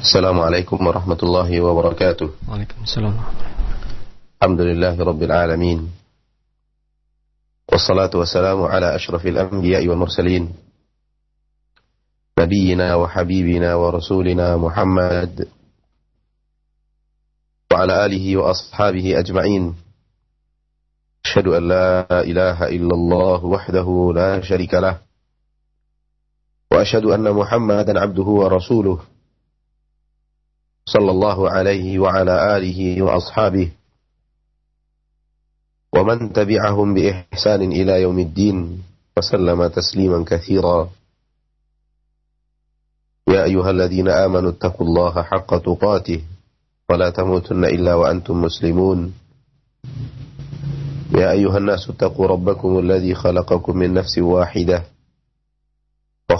السلام عليكم ورحمة الله وبركاته. وعليكم السلام. الحمد لله رب العالمين. والصلاة والسلام على أشرف الأنبياء والمرسلين. نبينا وحبيبنا ورسولنا محمد. وعلى آله وأصحابه أجمعين. أشهد أن لا إله إلا الله وحده لا شريك له. وأشهد أن محمدا عبده ورسوله. صلى الله عليه وعلى آله وأصحابه ومن تبعهم بإحسان إلى يوم الدين وسلم تسليما كثيرا. يا أيها الذين آمنوا اتقوا الله حق تقاته ولا تموتن إلا وأنتم مسلمون. يا أيها الناس اتقوا ربكم الذي خلقكم من نفس واحدة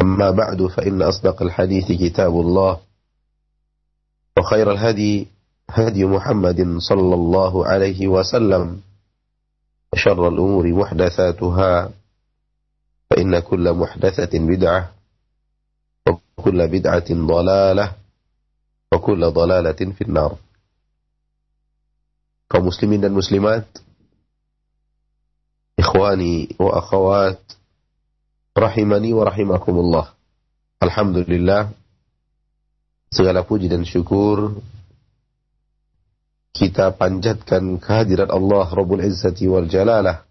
أما بعد فإن أصدق الحديث كتاب الله وخير الهدي هدي محمد صلى الله عليه وسلم وشر الأمور محدثاتها فإن كل محدثة بدعة وكل بدعة ضلالة وكل ضلالة في النار. muslimat ikhwani wa akhawat rahimani wa rahimakumullah. Alhamdulillah. Segala puji dan syukur. Kita panjatkan kehadiran Allah Rabbul Izzati wal Jalalah.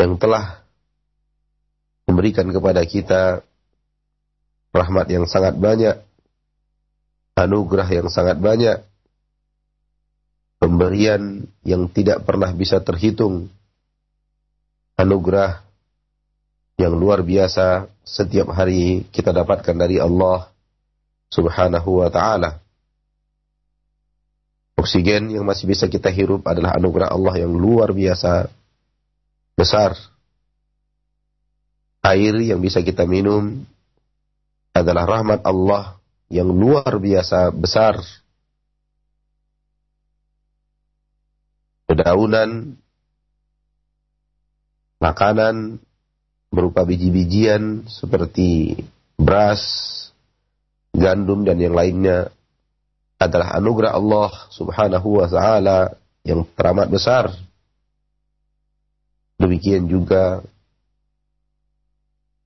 Yang telah memberikan kepada kita rahmat yang sangat banyak, anugerah yang sangat banyak, pemberian yang tidak pernah bisa terhitung, anugerah yang luar biasa setiap hari kita dapatkan dari Allah Subhanahu wa taala. Oksigen yang masih bisa kita hirup adalah anugerah Allah yang luar biasa besar. Air yang bisa kita minum adalah rahmat Allah yang luar biasa besar. Dedaunan, makanan berupa biji-bijian seperti beras, gandum dan yang lainnya adalah anugerah Allah Subhanahu wa taala yang teramat besar. Demikian juga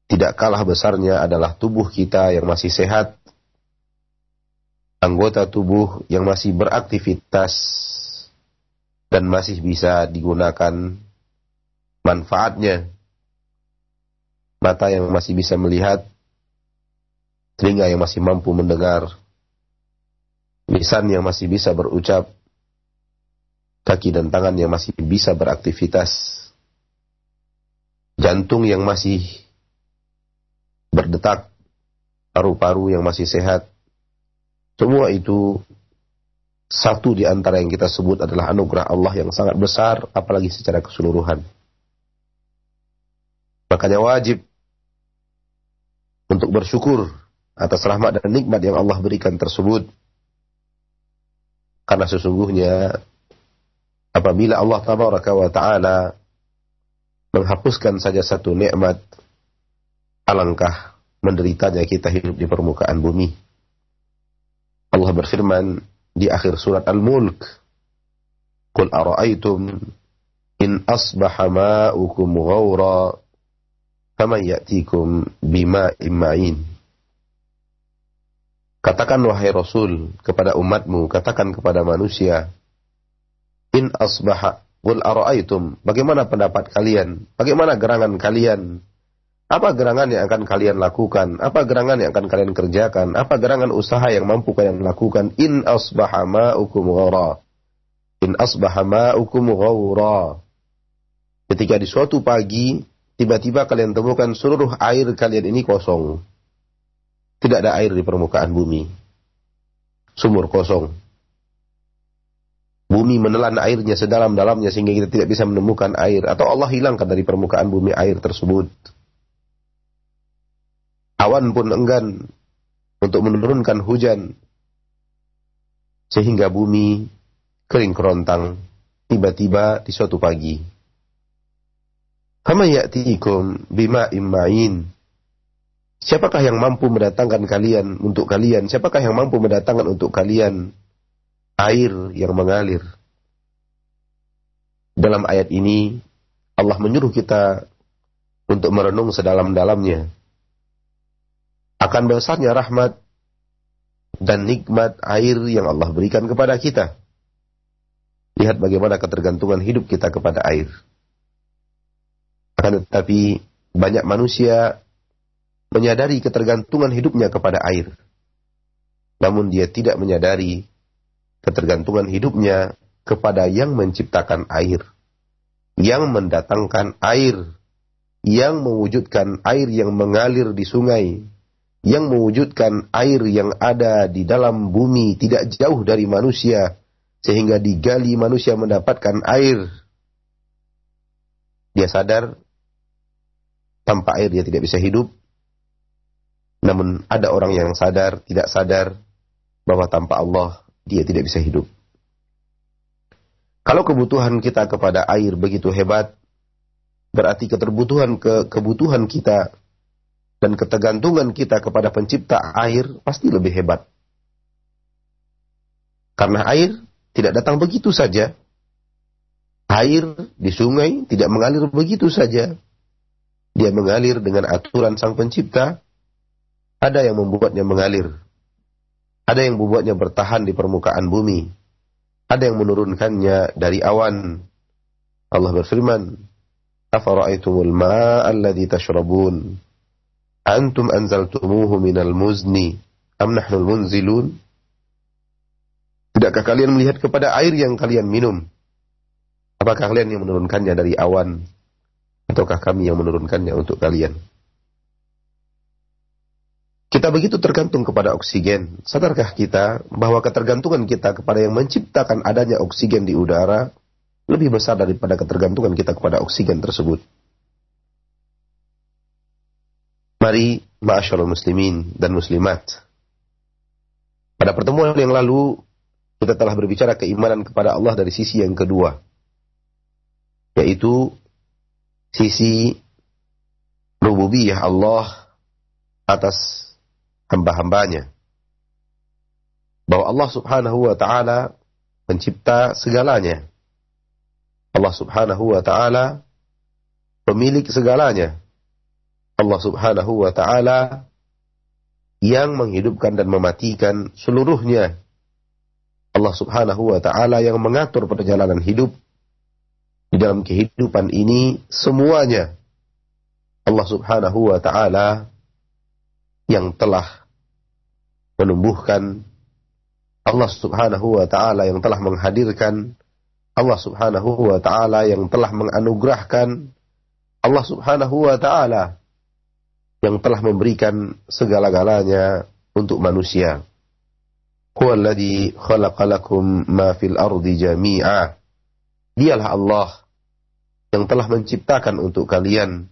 tidak kalah besarnya adalah tubuh kita yang masih sehat, anggota tubuh yang masih beraktivitas dan masih bisa digunakan manfaatnya. Mata yang masih bisa melihat, telinga yang masih mampu mendengar, lisan yang masih bisa berucap, kaki dan tangan yang masih bisa beraktivitas, jantung yang masih berdetak, paru-paru yang masih sehat. Semua itu satu di antara yang kita sebut adalah anugerah Allah yang sangat besar, apalagi secara keseluruhan. Makanya wajib untuk bersyukur atas rahmat dan nikmat yang Allah berikan tersebut. Karena sesungguhnya apabila Allah tabaraka wa taala menghapuskan saja satu nikmat alangkah menderitanya kita hidup di permukaan bumi. Allah berfirman di akhir surat Al-Mulk, "Qul ara'aytum in asbaha ma'ukum ghawra faman ya'tikum bima'in ma'in." Katakan wahai Rasul kepada umatmu, katakan kepada manusia, in asbaha qul ara'aytum, bagaimana pendapat kalian? Bagaimana gerangan kalian? Apa gerangan yang akan kalian lakukan? Apa gerangan yang akan kalian kerjakan? Apa gerangan usaha yang mampu kalian lakukan? In asbaha ma'ukum ghawra. In asbaha ma'ukum ghawra. Ketika di suatu pagi, tiba-tiba kalian temukan seluruh air kalian ini kosong. Tidak ada air di permukaan bumi. sumur kosong. Bumi menelan airnya sedalam-dalamnya sehingga kita tidak bisa menemukan air. Atau Allah hilangkan dari permukaan bumi air tersebut. Awan pun enggan untuk menurunkan hujan. Sehingga bumi kering kerontang tiba-tiba di suatu pagi. Fama ya'tikum bima. Siapakah yang mampu mendatangkan kalian untuk kalian? Siapakah yang mampu mendatangkan untuk kalian air yang mengalir? Dalam ayat ini Allah menyuruh kita untuk merenung sedalam-dalamnya akan besarnya rahmat dan nikmat air yang Allah berikan kepada kita. Lihat bagaimana ketergantungan hidup kita kepada air. Akan tetapi banyak manusia menyadari ketergantungan hidupnya kepada air. Namun dia tidak menyadari ketergantungan hidupnya kepada yang menciptakan air. Yang mendatangkan air. Yang mewujudkan air yang mengalir di sungai. Yang mewujudkan air yang ada di dalam bumi tidak jauh dari manusia sehingga digali manusia mendapatkan air. Dia sadar tanpa air dia tidak bisa hidup. Namun ada orang yang sadar, tidak sadar bahwa tanpa Allah dia tidak bisa hidup. Kalau kebutuhan kita kepada air begitu hebat, berarti keterbutuhan ke kebutuhan kita dan ketergantungan kita kepada pencipta air pasti lebih hebat. Karena air tidak datang begitu saja. Air di sungai tidak mengalir begitu saja. Dia mengalir dengan aturan sang pencipta. Ada yang membuatnya mengalir. Ada yang membuatnya bertahan di permukaan bumi. Ada yang menurunkannya dari awan. Allah berfirman, Afara'aitumul ma'a alladhi tashrabun. Antum anzaltumuhu minal muzni. Am munzilun. Tidakkah kalian melihat kepada air yang kalian minum? Apakah kalian yang menurunkannya dari awan? Ataukah kami yang menurunkannya untuk kalian? Kita begitu tergantung kepada oksigen. Sadarkah kita bahwa ketergantungan kita kepada yang menciptakan adanya oksigen di udara lebih besar daripada ketergantungan kita kepada oksigen tersebut? Mari, ma'asyarul muslimin dan muslimat. Pada pertemuan yang lalu, kita telah berbicara keimanan kepada Allah dari sisi yang kedua, yaitu sisi rububiyah Allah atas hamba-hambanya. Bahwa Allah subhanahu wa ta'ala pencipta segalanya. Allah subhanahu wa ta'ala pemilik segalanya. Allah subhanahu wa ta'ala yang menghidupkan dan mematikan seluruhnya Allah Subhanahu wa taala yang mengatur perjalanan hidup di dalam kehidupan ini semuanya Allah Subhanahu wa taala yang telah menumbuhkan Allah Subhanahu wa taala yang telah menghadirkan Allah Subhanahu wa taala yang telah menganugerahkan Allah Subhanahu wa taala yang telah memberikan segala-galanya untuk manusia. Huwa alladhi khalaqa ma fil ardi jami'a. Dialah Allah yang telah menciptakan untuk kalian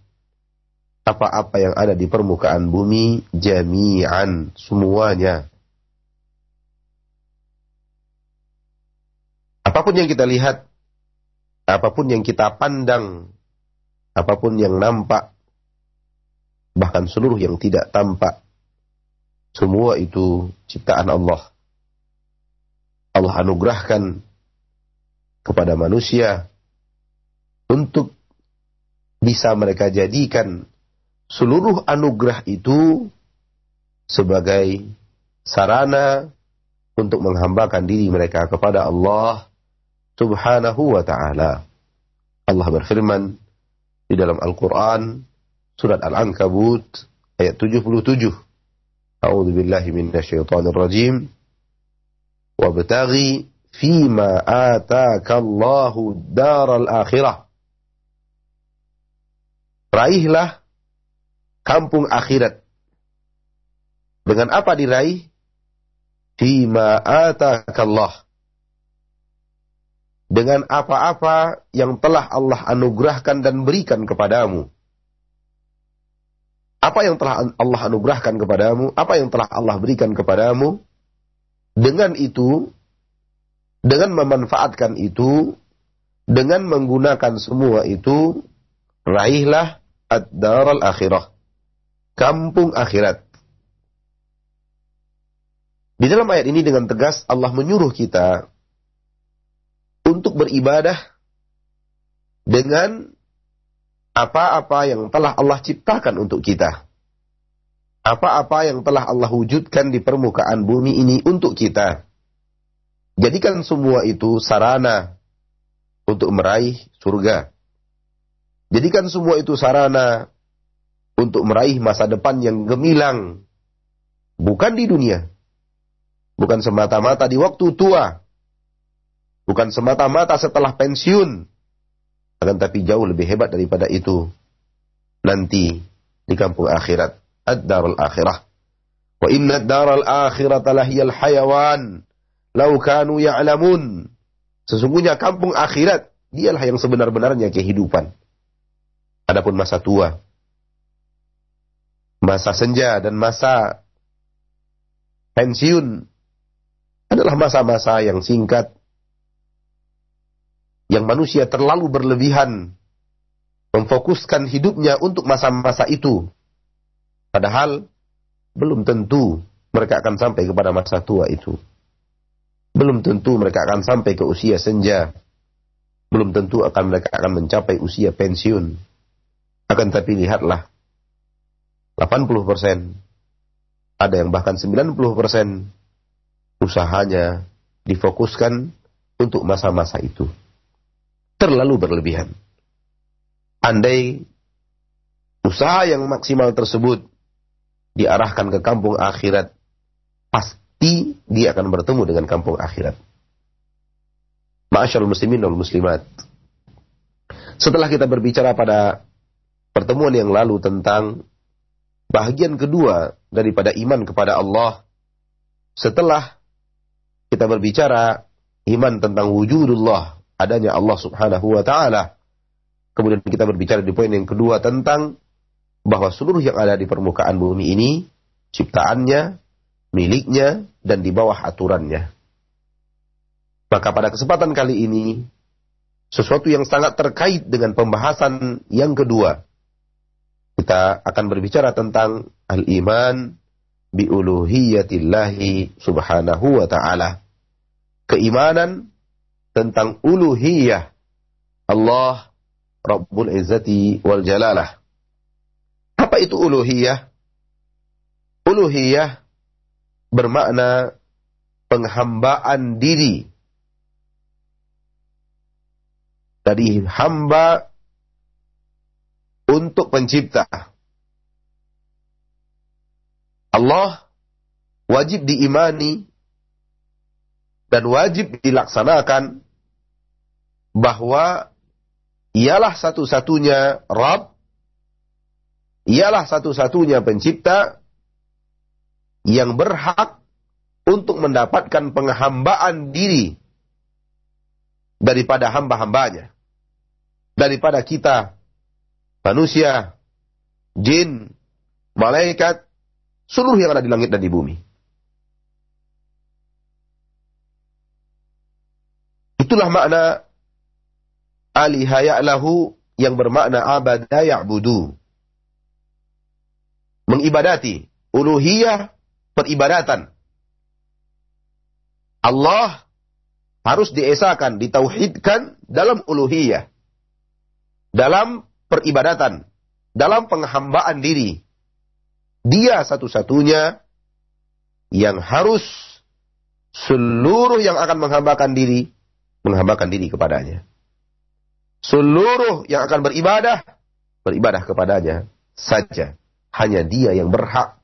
apa-apa yang ada di permukaan bumi jami'an semuanya. Apa pun yang kita lihat, apa pun yang kita pandang, apa pun yang nampak, bahkan seluruh yang tidak tampak, semua itu ciptaan Allah. Allah anugerahkan kepada manusia untuk bisa mereka jadikan seluruh anugerah itu sebagai sarana untuk menghambakan diri mereka kepada Allah Subhanahu wa taala. Allah berfirman di dalam Al-Qur'an surat Al-Ankabut ayat 77. A'udzu billahi minasyaitonir rajim. Wabtaghi fima ataka Allahu daral akhirah. Raihlah kampung akhirat. Dengan apa diraih? fima atakallah dengan apa-apa yang telah Allah anugerahkan dan berikan kepadamu. Apa yang telah Allah anugerahkan kepadamu, apa yang telah Allah berikan kepadamu, dengan itu, dengan memanfaatkan itu, dengan menggunakan semua itu, raihlah ad-daral akhirah. Kampung akhirat. Di dalam ayat ini dengan tegas Allah menyuruh kita untuk beribadah dengan apa-apa yang telah Allah ciptakan untuk kita. Apa-apa yang telah Allah wujudkan di permukaan bumi ini untuk kita. Jadikan semua itu sarana untuk meraih surga. Jadikan semua itu sarana untuk meraih masa depan yang gemilang. Bukan di dunia. Bukan semata-mata di waktu tua. Bukan semata-mata setelah pensiun. Akan tapi jauh lebih hebat daripada itu. Nanti di kampung akhirat. Ad-darul akhirah. Wa inna ad-daral akhirata lahiyal hayawan. Law kanu ya'lamun. Sesungguhnya kampung akhirat dialah yang sebenar-benarnya kehidupan adapun masa tua masa senja dan masa pensiun adalah masa-masa yang singkat yang manusia terlalu berlebihan memfokuskan hidupnya untuk masa-masa itu. Padahal belum tentu mereka akan sampai kepada masa tua itu. Belum tentu mereka akan sampai ke usia senja. Belum tentu akan mereka akan mencapai usia pensiun. Akan tapi lihatlah 80 persen, ada yang bahkan 90 persen usahanya difokuskan untuk masa-masa itu terlalu berlebihan. Andai usaha yang maksimal tersebut diarahkan ke kampung akhirat, pasti dia akan bertemu dengan kampung akhirat. Ma'asyarul muslimin wal muslimat. Setelah kita berbicara pada pertemuan yang lalu tentang bahagian kedua daripada iman kepada Allah, setelah kita berbicara iman tentang wujudullah, adanya Allah Subhanahu wa taala. Kemudian kita berbicara di poin yang kedua tentang bahwa seluruh yang ada di permukaan bumi ini ciptaannya, miliknya dan di bawah aturannya. Maka pada kesempatan kali ini sesuatu yang sangat terkait dengan pembahasan yang kedua. Kita akan berbicara tentang al-iman bi uluhiyatillahi subhanahu wa ta'ala. Keimanan tentang uluhiyah Allah Rabbul Izzati wal Jalalah. Apa itu uluhiyah? Uluhiyah bermakna penghambaan diri dari hamba untuk pencipta. Allah wajib diimani dan wajib dilaksanakan bahwa ialah satu-satunya Rabb, ialah satu-satunya pencipta yang berhak untuk mendapatkan penghambaan diri daripada hamba-hambanya. Daripada kita, manusia, jin, malaikat, seluruh yang ada di langit dan di bumi. Itulah makna alihaya lahu yang bermakna abada ya'budu. Mengibadati. Uluhiyah peribadatan. Allah harus diesakan, ditauhidkan dalam uluhiyah. Dalam peribadatan. Dalam penghambaan diri. Dia satu-satunya yang harus seluruh yang akan menghambakan diri, menghambakan diri kepadanya. Seluruh yang akan beribadah, beribadah kepadanya saja. Hanya dia yang berhak.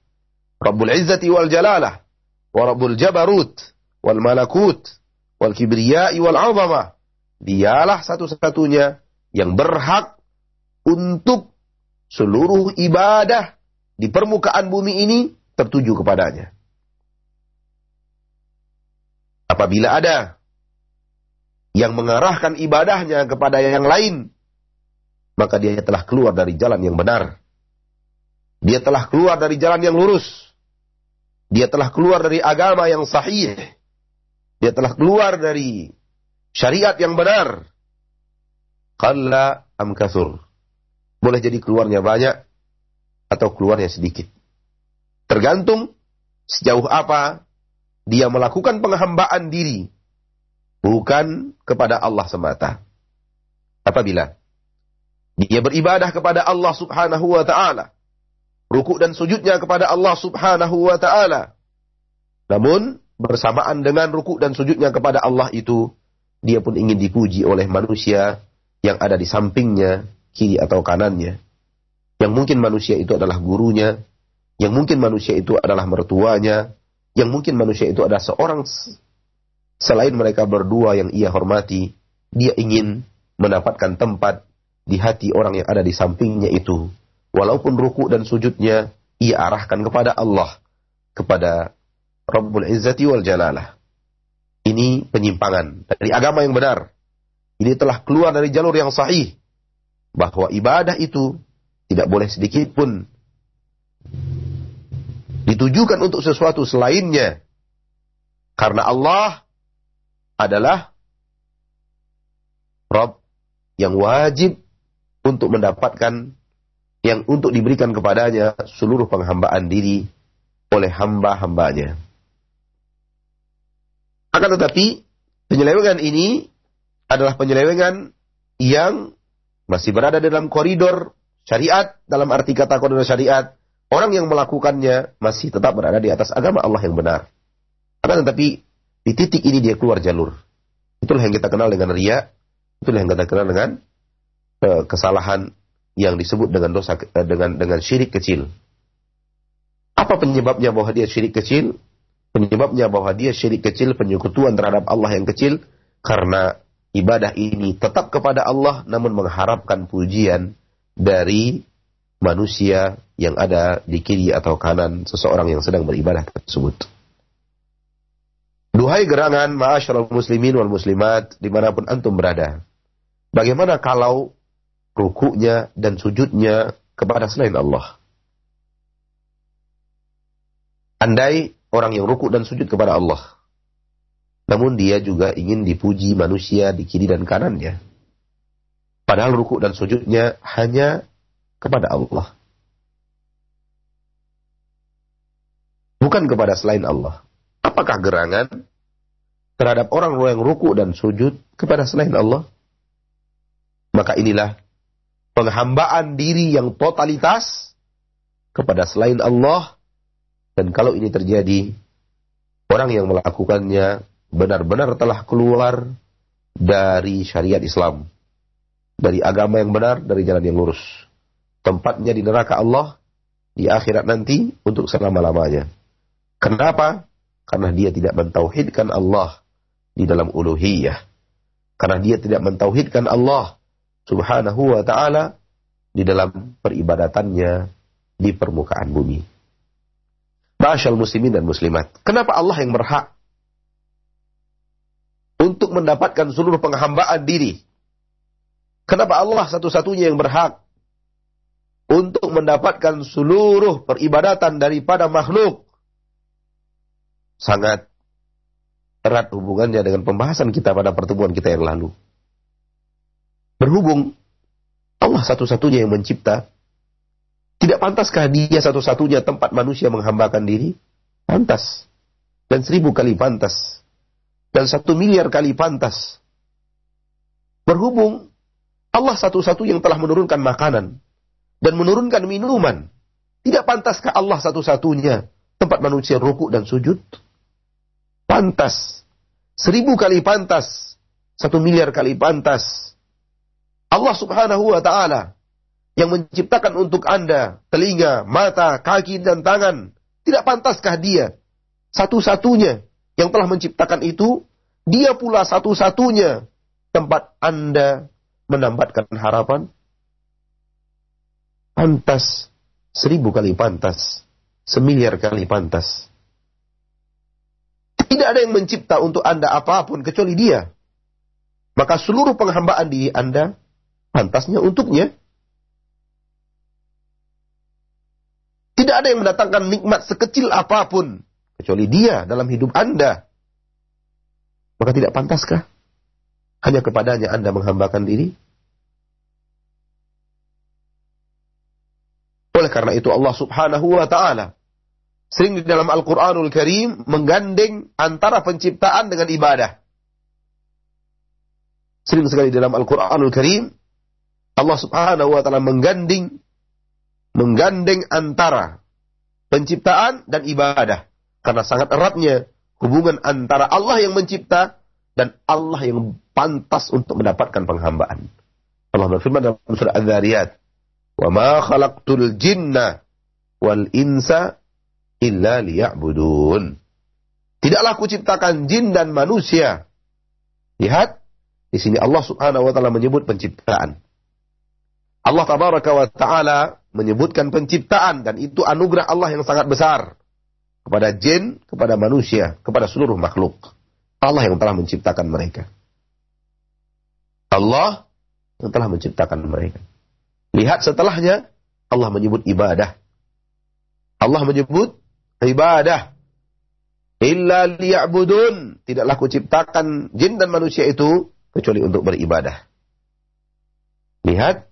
Rabbul Izzati wal Jalalah. Wa Rabbul Jabarut. Wal Malakut. Wal Kibriyai wal Azamah. Dialah satu-satunya yang berhak untuk seluruh ibadah di permukaan bumi ini tertuju kepadanya. Apabila ada yang mengarahkan ibadahnya kepada yang lain, maka dia telah keluar dari jalan yang benar. Dia telah keluar dari jalan yang lurus. Dia telah keluar dari agama yang sahih. Dia telah keluar dari syariat yang benar. Qalla am kasur. Boleh jadi keluarnya banyak atau keluarnya sedikit. Tergantung sejauh apa dia melakukan penghambaan diri bukan kepada Allah semata. Apabila dia beribadah kepada Allah Subhanahu wa taala, rukuk dan sujudnya kepada Allah Subhanahu wa taala. Namun bersamaan dengan rukuk dan sujudnya kepada Allah itu, dia pun ingin dipuji oleh manusia yang ada di sampingnya, kiri atau kanannya. Yang mungkin manusia itu adalah gurunya, yang mungkin manusia itu adalah mertuanya, yang mungkin manusia itu adalah seorang selain mereka berdua yang ia hormati, dia ingin mendapatkan tempat di hati orang yang ada di sampingnya itu. Walaupun ruku dan sujudnya ia arahkan kepada Allah, kepada Rabbul Izzati wal Jalalah. Ini penyimpangan dari agama yang benar. Ini telah keluar dari jalur yang sahih. Bahwa ibadah itu tidak boleh sedikit pun ditujukan untuk sesuatu selainnya. Karena Allah adalah Rob yang wajib untuk mendapatkan yang untuk diberikan kepadanya seluruh penghambaan diri oleh hamba-hambanya. Akan tetapi penyelewengan ini adalah penyelewengan yang masih berada dalam koridor syariat dalam arti kata koridor syariat orang yang melakukannya masih tetap berada di atas agama Allah yang benar. Akan tetapi di titik ini dia keluar jalur. Itulah yang kita kenal dengan ria, itulah yang kita kenal dengan uh, kesalahan yang disebut dengan dosa uh, dengan dengan syirik kecil. Apa penyebabnya bahwa dia syirik kecil? Penyebabnya bahwa dia syirik kecil, penyekutuan terhadap Allah yang kecil karena ibadah ini tetap kepada Allah namun mengharapkan pujian dari manusia yang ada di kiri atau kanan seseorang yang sedang beribadah tersebut. Duhai gerangan ma'asyiral muslimin wal muslimat di mana pun antum berada. Bagaimana kalau rukuknya dan sujudnya kepada selain Allah? Andai orang yang rukuk dan sujud kepada Allah. Namun dia juga ingin dipuji manusia di kiri dan kanannya. Padahal rukuk dan sujudnya hanya kepada Allah. Bukan kepada selain Allah. Apakah gerangan terhadap orang yang ruku dan sujud kepada selain Allah? Maka inilah penghambaan diri yang totalitas kepada selain Allah. Dan kalau ini terjadi, orang yang melakukannya benar-benar telah keluar dari syariat Islam. Dari agama yang benar, dari jalan yang lurus tempatnya di neraka Allah di akhirat nanti untuk selama-lamanya. Kenapa? Karena dia tidak mentauhidkan Allah di dalam uluhiyah. Karena dia tidak mentauhidkan Allah subhanahu wa ta'ala di dalam peribadatannya di permukaan bumi. Masyal muslimin dan muslimat. Kenapa Allah yang berhak untuk mendapatkan seluruh penghambaan diri? Kenapa Allah satu-satunya yang berhak untuk mendapatkan seluruh peribadatan daripada makhluk. Sangat erat hubungannya dengan pembahasan kita pada pertemuan kita yang lalu. Berhubung Allah satu-satunya yang mencipta, tidak pantaskah dia satu-satunya tempat manusia menghambakan diri? Pantas. Dan seribu kali pantas. Dan satu miliar kali pantas. Berhubung Allah satu-satu yang telah menurunkan makanan, dan menurunkan minuman. Tidak pantaskah Allah satu-satunya tempat manusia rukuk dan sujud? Pantas. Seribu kali pantas. Satu miliar kali pantas. Allah subhanahu wa ta'ala yang menciptakan untuk anda telinga, mata, kaki, dan tangan. Tidak pantaskah dia satu-satunya yang telah menciptakan itu? Dia pula satu-satunya tempat anda menambatkan harapan? pantas seribu kali pantas, semiliar kali pantas. Tidak ada yang mencipta untuk Anda apa pun kecuali Dia. Maka seluruh penghambaan diri Anda pantasnya untuknya. Tidak ada yang mendatangkan nikmat sekecil apa pun kecuali Dia dalam hidup Anda. Maka tidak pantaskah hanya kepadanya Anda menghambakan diri? Oleh karena itu Allah Subhanahu wa taala sering di dalam Al-Qur'anul Karim menggandeng antara penciptaan dengan ibadah. Sering sekali di dalam Al-Qur'anul Karim Allah Subhanahu wa taala menggandeng menggandeng antara penciptaan dan ibadah karena sangat eratnya hubungan antara Allah yang mencipta dan Allah yang pantas untuk mendapatkan penghambaan. Allah berfirman dalam surah Az-Zariyat, Wa ma khalaqtul jinna wal insa. Tidaklah kuciptakan jin dan manusia. Lihat, di sini Allah Subhanahu wa taala menyebut penciptaan. Allah tabaraka wa taala menyebutkan penciptaan dan itu anugerah Allah yang sangat besar kepada jin, kepada manusia, kepada seluruh makhluk. Allah yang telah menciptakan mereka. Allah yang telah menciptakan mereka. Lihat setelahnya Allah menyebut ibadah. Allah menyebut ibadah. Illa liya'budun. Tidaklah kuciptakan jin dan manusia itu kecuali untuk beribadah. Lihat.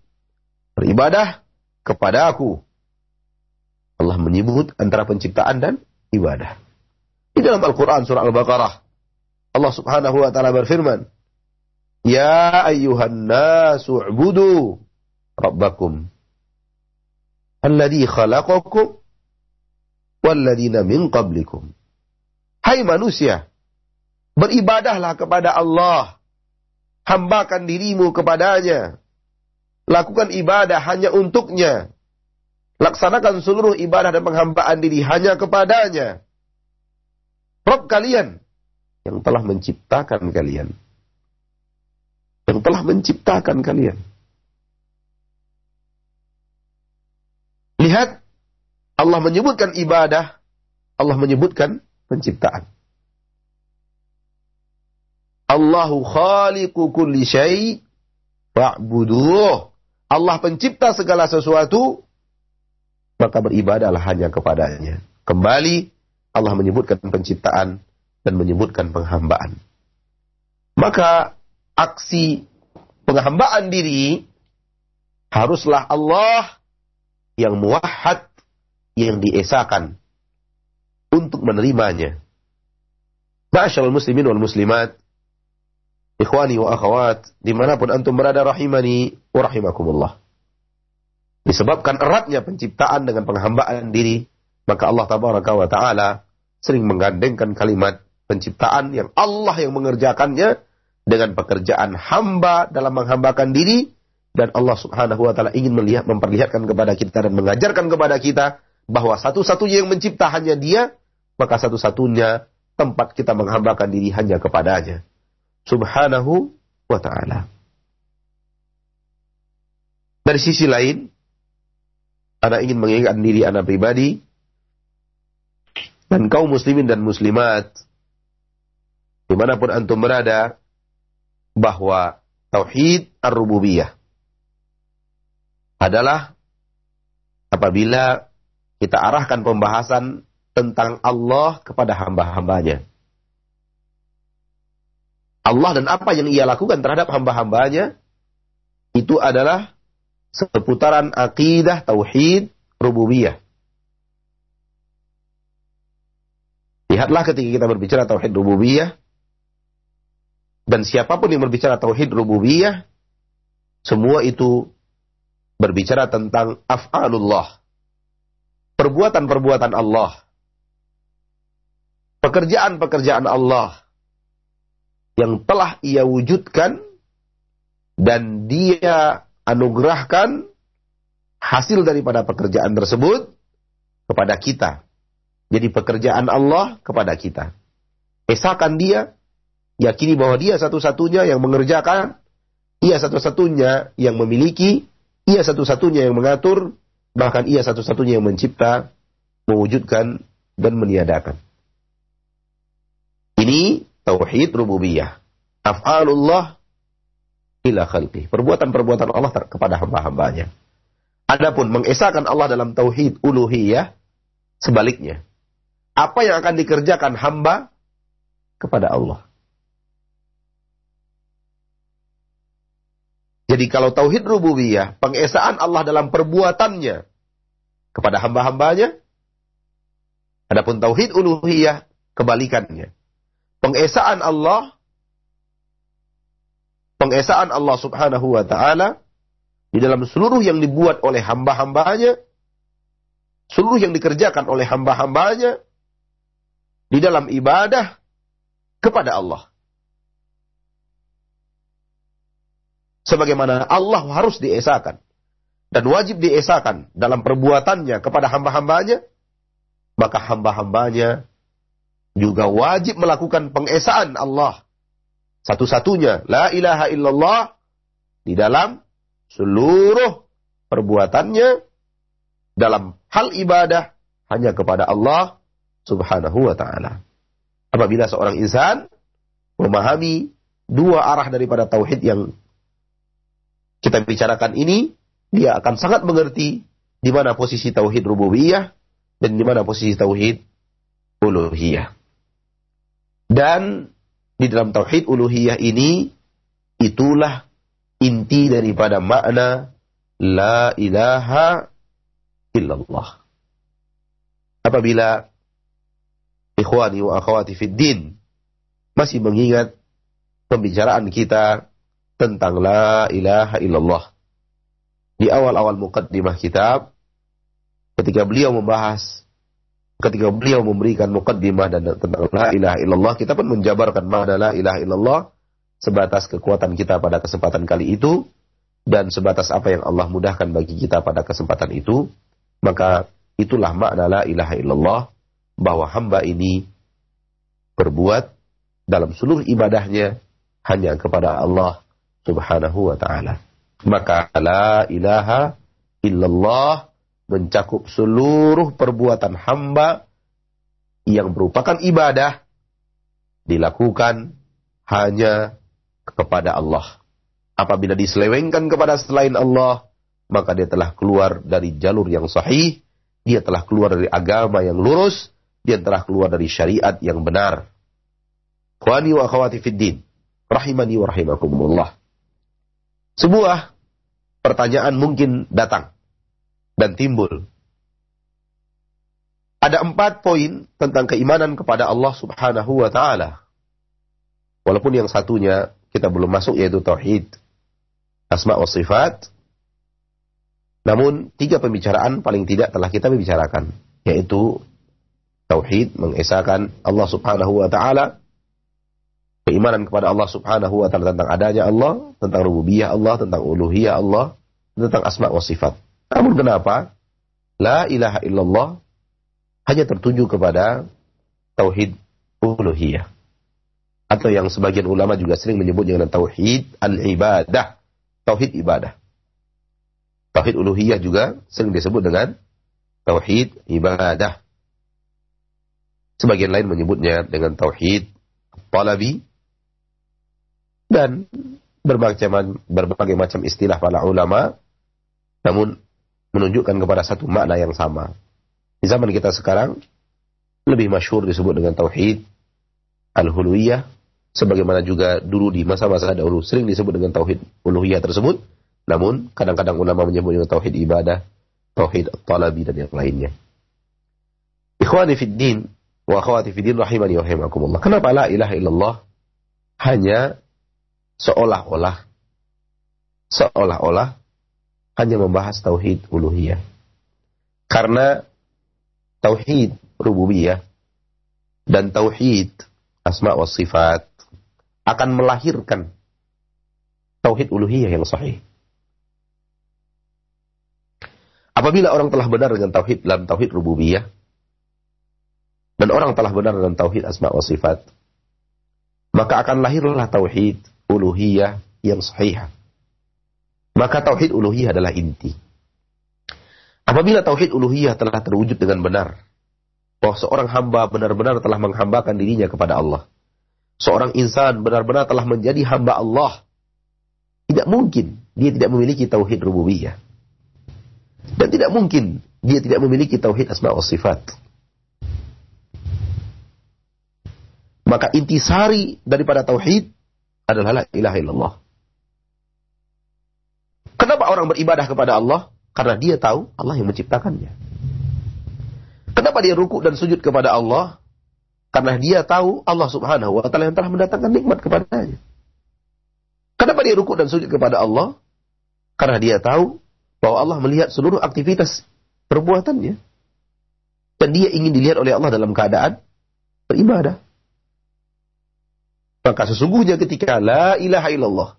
Beribadah kepada aku. Allah menyebut antara penciptaan dan ibadah. Di dalam Al-Quran surah Al-Baqarah. Allah subhanahu wa ta'ala berfirman. Ya ayyuhan nasu'budu rabbakum alladhi khalaqakum walladzina min qablikum hai manusia beribadahlah kepada Allah hambakan dirimu kepadanya lakukan ibadah hanya untuknya laksanakan seluruh ibadah dan penghambaan diri hanya kepadanya Rob kalian yang telah menciptakan kalian yang telah menciptakan kalian Lihat, Allah menyebutkan ibadah, Allah menyebutkan penciptaan. Allahu khaliqu kulli syai' fa'buduh. Allah pencipta segala sesuatu, maka beribadahlah hanya kepadanya. Kembali Allah menyebutkan penciptaan dan menyebutkan penghambaan. Maka aksi penghambaan diri haruslah Allah yang muwahhad yang diesakan untuk menerimanya. Ma'asyarul muslimin wal muslimat, ikhwani wa akhwat, di mana pun antum berada rahimani wa rahimakumullah. Disebabkan eratnya penciptaan dengan penghambaan diri, maka Allah tabaraka wa ta'ala sering menggandengkan kalimat penciptaan yang Allah yang mengerjakannya dengan pekerjaan hamba dalam menghambakan diri dan Allah Subhanahu wa taala ingin melihat memperlihatkan kepada kita dan mengajarkan kepada kita bahwa satu-satunya yang mencipta hanya Dia, maka satu-satunya tempat kita menghambakan diri hanya kepadanya. Subhanahu wa taala. Dari sisi lain, Anda ingin mengingatkan diri Anda pribadi dan kaum muslimin dan muslimat di mana pun antum berada bahwa tauhid ar-rububiyah adalah apabila kita arahkan pembahasan tentang Allah kepada hamba-hambanya. Allah dan apa yang ia lakukan terhadap hamba-hambanya itu adalah seputaran akidah tauhid rububiyah. Lihatlah ketika kita berbicara tauhid rububiyah dan siapa pun yang berbicara tauhid rububiyah semua itu berbicara tentang af'alullah. Perbuatan-perbuatan Allah. Pekerjaan-pekerjaan Allah yang telah ia wujudkan dan dia anugerahkan hasil daripada pekerjaan tersebut kepada kita. Jadi pekerjaan Allah kepada kita. Esakan dia, yakini bahwa dia satu-satunya yang mengerjakan, ia satu-satunya yang memiliki, ia satu-satunya yang mengatur, bahkan ia satu-satunya yang mencipta, mewujudkan, dan meniadakan. Ini tauhid rububiyah. Af'alullah ila khalqih. Perbuatan-perbuatan Allah kepada hamba-hambanya. Adapun mengesahkan Allah dalam tauhid uluhiyah sebaliknya. Apa yang akan dikerjakan hamba kepada Allah. Jadi kalau tauhid rububiyah, pengesaan Allah dalam perbuatannya kepada hamba-hambanya, adapun tauhid uluhiyah kebalikannya. Pengesaan Allah pengesaan Allah Subhanahu wa taala di dalam seluruh yang dibuat oleh hamba-hambanya, seluruh yang dikerjakan oleh hamba-hambanya di dalam ibadah kepada Allah. Sebagaimana Allah harus diesakan dan wajib diesakan dalam perbuatannya kepada hamba-hambanya, maka hamba-hambanya juga wajib melakukan pengesaan Allah satu-satunya la ilaha illallah di dalam seluruh perbuatannya dalam hal ibadah hanya kepada Allah Subhanahu wa taala. Apabila seorang insan memahami dua arah daripada tauhid yang kita bicarakan ini, dia akan sangat mengerti di mana posisi tauhid rububiyah dan di mana posisi tauhid uluhiyah. Dan di dalam tauhid uluhiyah ini itulah inti daripada makna la ilaha illallah. Apabila ikhwani wa akhwati fid din masih mengingat pembicaraan kita tentang la ilaha illallah. Di awal-awal mukaddimah kitab ketika beliau membahas ketika beliau memberikan mukaddimah dan tentang la ilaha illallah, kita pun menjabarkan makna la ilaha illallah sebatas kekuatan kita pada kesempatan kali itu dan sebatas apa yang Allah mudahkan bagi kita pada kesempatan itu, maka itulah makna la ilaha illallah bahwa hamba ini berbuat dalam seluruh ibadahnya hanya kepada Allah Subhanahu wa taala. Maka la ilaha illallah mencakup seluruh perbuatan hamba yang merupakan ibadah dilakukan hanya kepada Allah. Apabila diselewengkan kepada selain Allah, maka dia telah keluar dari jalur yang sahih, dia telah keluar dari agama yang lurus, dia telah keluar dari syariat yang benar. Khwani wa akhwati fiddin, rahimani wa rahimakumullah. Sebuah pertanyaan mungkin datang dan timbul. Ada empat poin tentang keimanan kepada Allah subhanahu wa ta'ala. Walaupun yang satunya kita belum masuk yaitu Tauhid. Asma wa sifat. Namun tiga pembicaraan paling tidak telah kita bicarakan. Yaitu Tauhid mengesahkan Allah subhanahu wa ta'ala. Keimanan kepada Allah subhanahu wa ta'ala tentang adanya Allah. Tentang rububiyah Allah. Tentang uluhiyah Allah. Tentang asma wa sifat. Namun kenapa? La ilaha illallah hanya tertuju kepada tauhid uluhiyah. Atau yang sebagian ulama juga sering menyebut dengan tauhid al-ibadah. Tauhid ibadah. Tauhid uluhiyah juga sering disebut dengan tauhid ibadah. Sebagian lain menyebutnya dengan tauhid talabi dan berbagai macam, berbagai macam istilah para ulama. Namun menunjukkan kepada satu makna yang sama. Di zaman kita sekarang lebih masyhur disebut dengan tauhid al-huluiyah sebagaimana juga dulu di masa-masa dahulu sering disebut dengan tauhid uluhiyah tersebut. Namun kadang-kadang ulama menyebut dengan tauhid ibadah, tauhid talabi dan yang lainnya. Ikhwani fid din wa akhwati fid din rahimani wa rahimakumullah. Kenapa la ilaha illallah hanya seolah-olah seolah-olah hanya membahas tauhid uluhiyah. Karena tauhid rububiyah dan tauhid asma wa sifat akan melahirkan tauhid uluhiyah yang sahih. Apabila orang telah benar dengan tauhid dalam tauhid rububiyah dan orang telah benar dengan tauhid asma wa sifat, maka akan lahirlah tauhid uluhiyah yang sahih. Maka tauhid uluhiyah adalah inti. Apabila tauhid uluhiyah telah terwujud dengan benar, bahwa seorang hamba benar-benar telah menghambakan dirinya kepada Allah, seorang insan benar-benar telah menjadi hamba Allah, tidak mungkin dia tidak memiliki tauhid rububiyah. Dan tidak mungkin dia tidak memiliki tauhid asma wa sifat. Maka intisari daripada tauhid adalah la ilaha illallah. Kenapa orang beribadah kepada Allah? Karena dia tahu Allah yang menciptakannya. Kenapa dia ruku dan sujud kepada Allah? Karena dia tahu Allah subhanahu wa ta'ala yang telah mendatangkan nikmat kepadanya. Kenapa dia ruku dan sujud kepada Allah? Karena dia tahu bahwa Allah melihat seluruh aktivitas perbuatannya. Dan dia ingin dilihat oleh Allah dalam keadaan beribadah. Maka sesungguhnya ketika la ilaha illallah,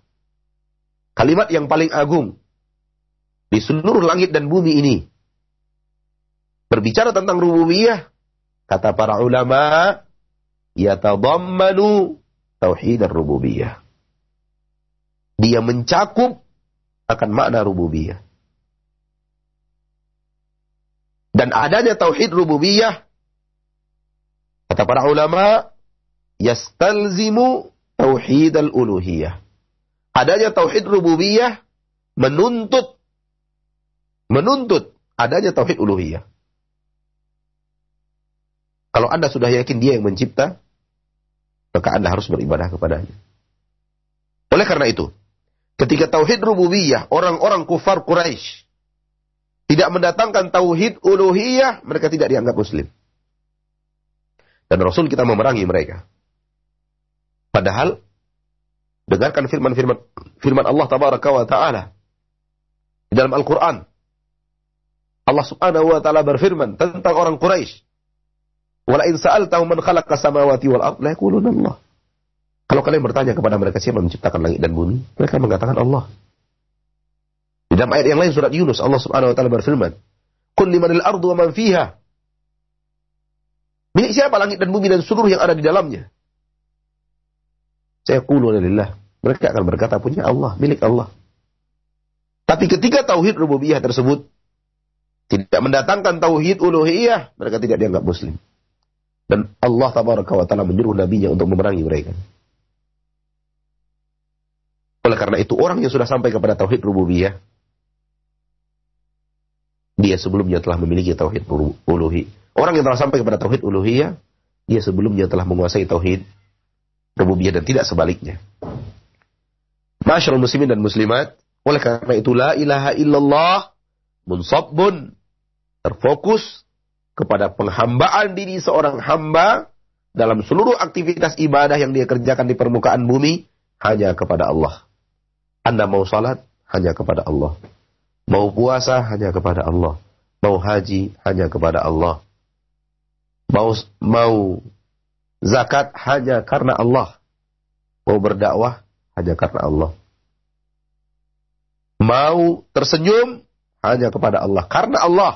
kalimat yang paling agung di seluruh langit dan bumi ini, berbicara tentang rububiyah, kata para ulama, yatadammanu tauhid rububiyah. Dia mencakup akan makna rububiyah. Dan adanya tauhid rububiyah, kata para ulama, yastalzimu tauhid al-uluhiyah. Adanya tauhid rububiyah menuntut menuntut adanya tauhid uluhiyah. Kalau Anda sudah yakin dia yang mencipta, maka Anda harus beribadah kepadanya. Oleh karena itu, ketika tauhid rububiyah, orang-orang kufar Quraisy tidak mendatangkan tauhid uluhiyah, mereka tidak dianggap muslim. Dan Rasul kita memerangi mereka. Padahal dengarkan firman-firman firman Allah tabaraka wa taala di dalam Al-Qur'an. Allah Subhanahu wa taala berfirman tentang orang Quraisy. Wala in sa'altahum man khalaqa samawati wal ard la yaquluna Allah. Kalau kalian bertanya kepada mereka siapa yang menciptakan langit dan bumi, mereka mengatakan Allah. Di dalam ayat yang lain surat Yunus Allah Subhanahu wa taala berfirman, "Qul limanil ardu wa man fiha." Milik siapa langit dan bumi dan seluruh yang ada di dalamnya? Saya lillah. Mereka akan berkata punya Allah, milik Allah. Tapi ketika tauhid rububiyah tersebut tidak mendatangkan tauhid uluhiyah, mereka tidak dianggap muslim. Dan Allah tabaraka wa taala menyuruh nabinya untuk memerangi mereka. Oleh karena itu orang yang sudah sampai kepada tauhid rububiyah dia sebelumnya telah memiliki tauhid uluhi. Orang yang telah sampai kepada tauhid uluhiyah, dia sebelumnya telah menguasai tauhid rububiyah dan tidak sebaliknya. Masyarul muslimin dan muslimat, oleh karena itu la ilaha illallah munsabbun terfokus kepada penghambaan diri seorang hamba dalam seluruh aktivitas ibadah yang dia kerjakan di permukaan bumi hanya kepada Allah. Anda mau salat hanya kepada Allah. Mau puasa hanya kepada Allah. Mau haji hanya kepada Allah. Mau mau zakat hanya karena Allah. Mau berdakwah hanya karena Allah. Mau tersenyum hanya kepada Allah. Karena Allah.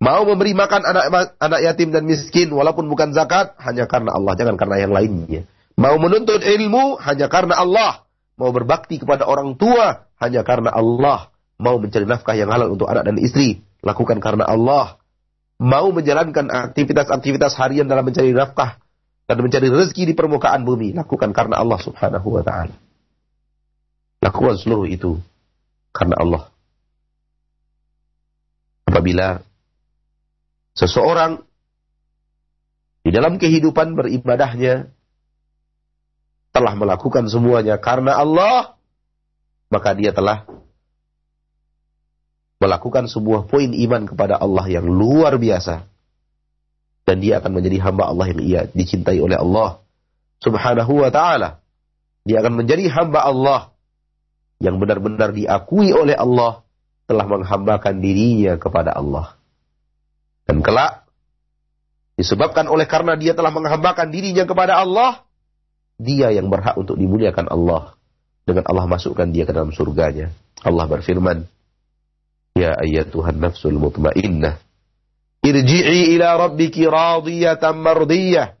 Mau memberi makan anak anak yatim dan miskin walaupun bukan zakat hanya karena Allah, jangan karena yang lainnya. Mau menuntut ilmu hanya karena Allah. Mau berbakti kepada orang tua hanya karena Allah. Mau mencari nafkah yang halal untuk anak dan istri, lakukan karena Allah mau menjalankan aktivitas-aktivitas harian dalam mencari nafkah dan mencari rezeki di permukaan bumi, lakukan karena Allah Subhanahu wa taala. Lakukan seluruh itu karena Allah. Apabila seseorang di dalam kehidupan beribadahnya telah melakukan semuanya karena Allah, maka dia telah melakukan sebuah poin iman kepada Allah yang luar biasa. Dan dia akan menjadi hamba Allah yang ia dicintai oleh Allah subhanahu wa ta'ala. Dia akan menjadi hamba Allah yang benar-benar diakui oleh Allah telah menghambakan dirinya kepada Allah. Dan kelak, disebabkan oleh karena dia telah menghambakan dirinya kepada Allah, dia yang berhak untuk dimuliakan Allah. Dengan Allah masukkan dia ke dalam surganya. Allah berfirman, Ya ayyatuhan nafsul mutmainnah. Irji'i ila rabbiki radiyatan mardiyah.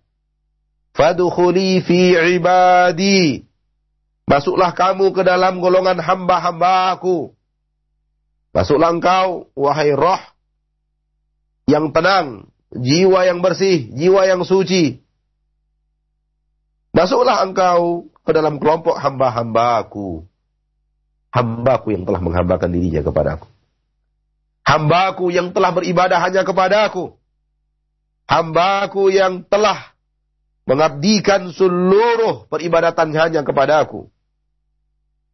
Fadkhuli fi ibadi. Masuklah kamu ke dalam golongan hamba-hambaku. Masuklah engkau, wahai roh yang tenang, jiwa yang bersih, jiwa yang suci. Masuklah engkau ke dalam kelompok hamba-hambaku. Hambaku yang telah menghambakan dirinya kepadaku. Hambaku yang telah beribadah hanya kepadaku. Hambaku yang telah mengabdikan seluruh peribadatan hanya kepadaku.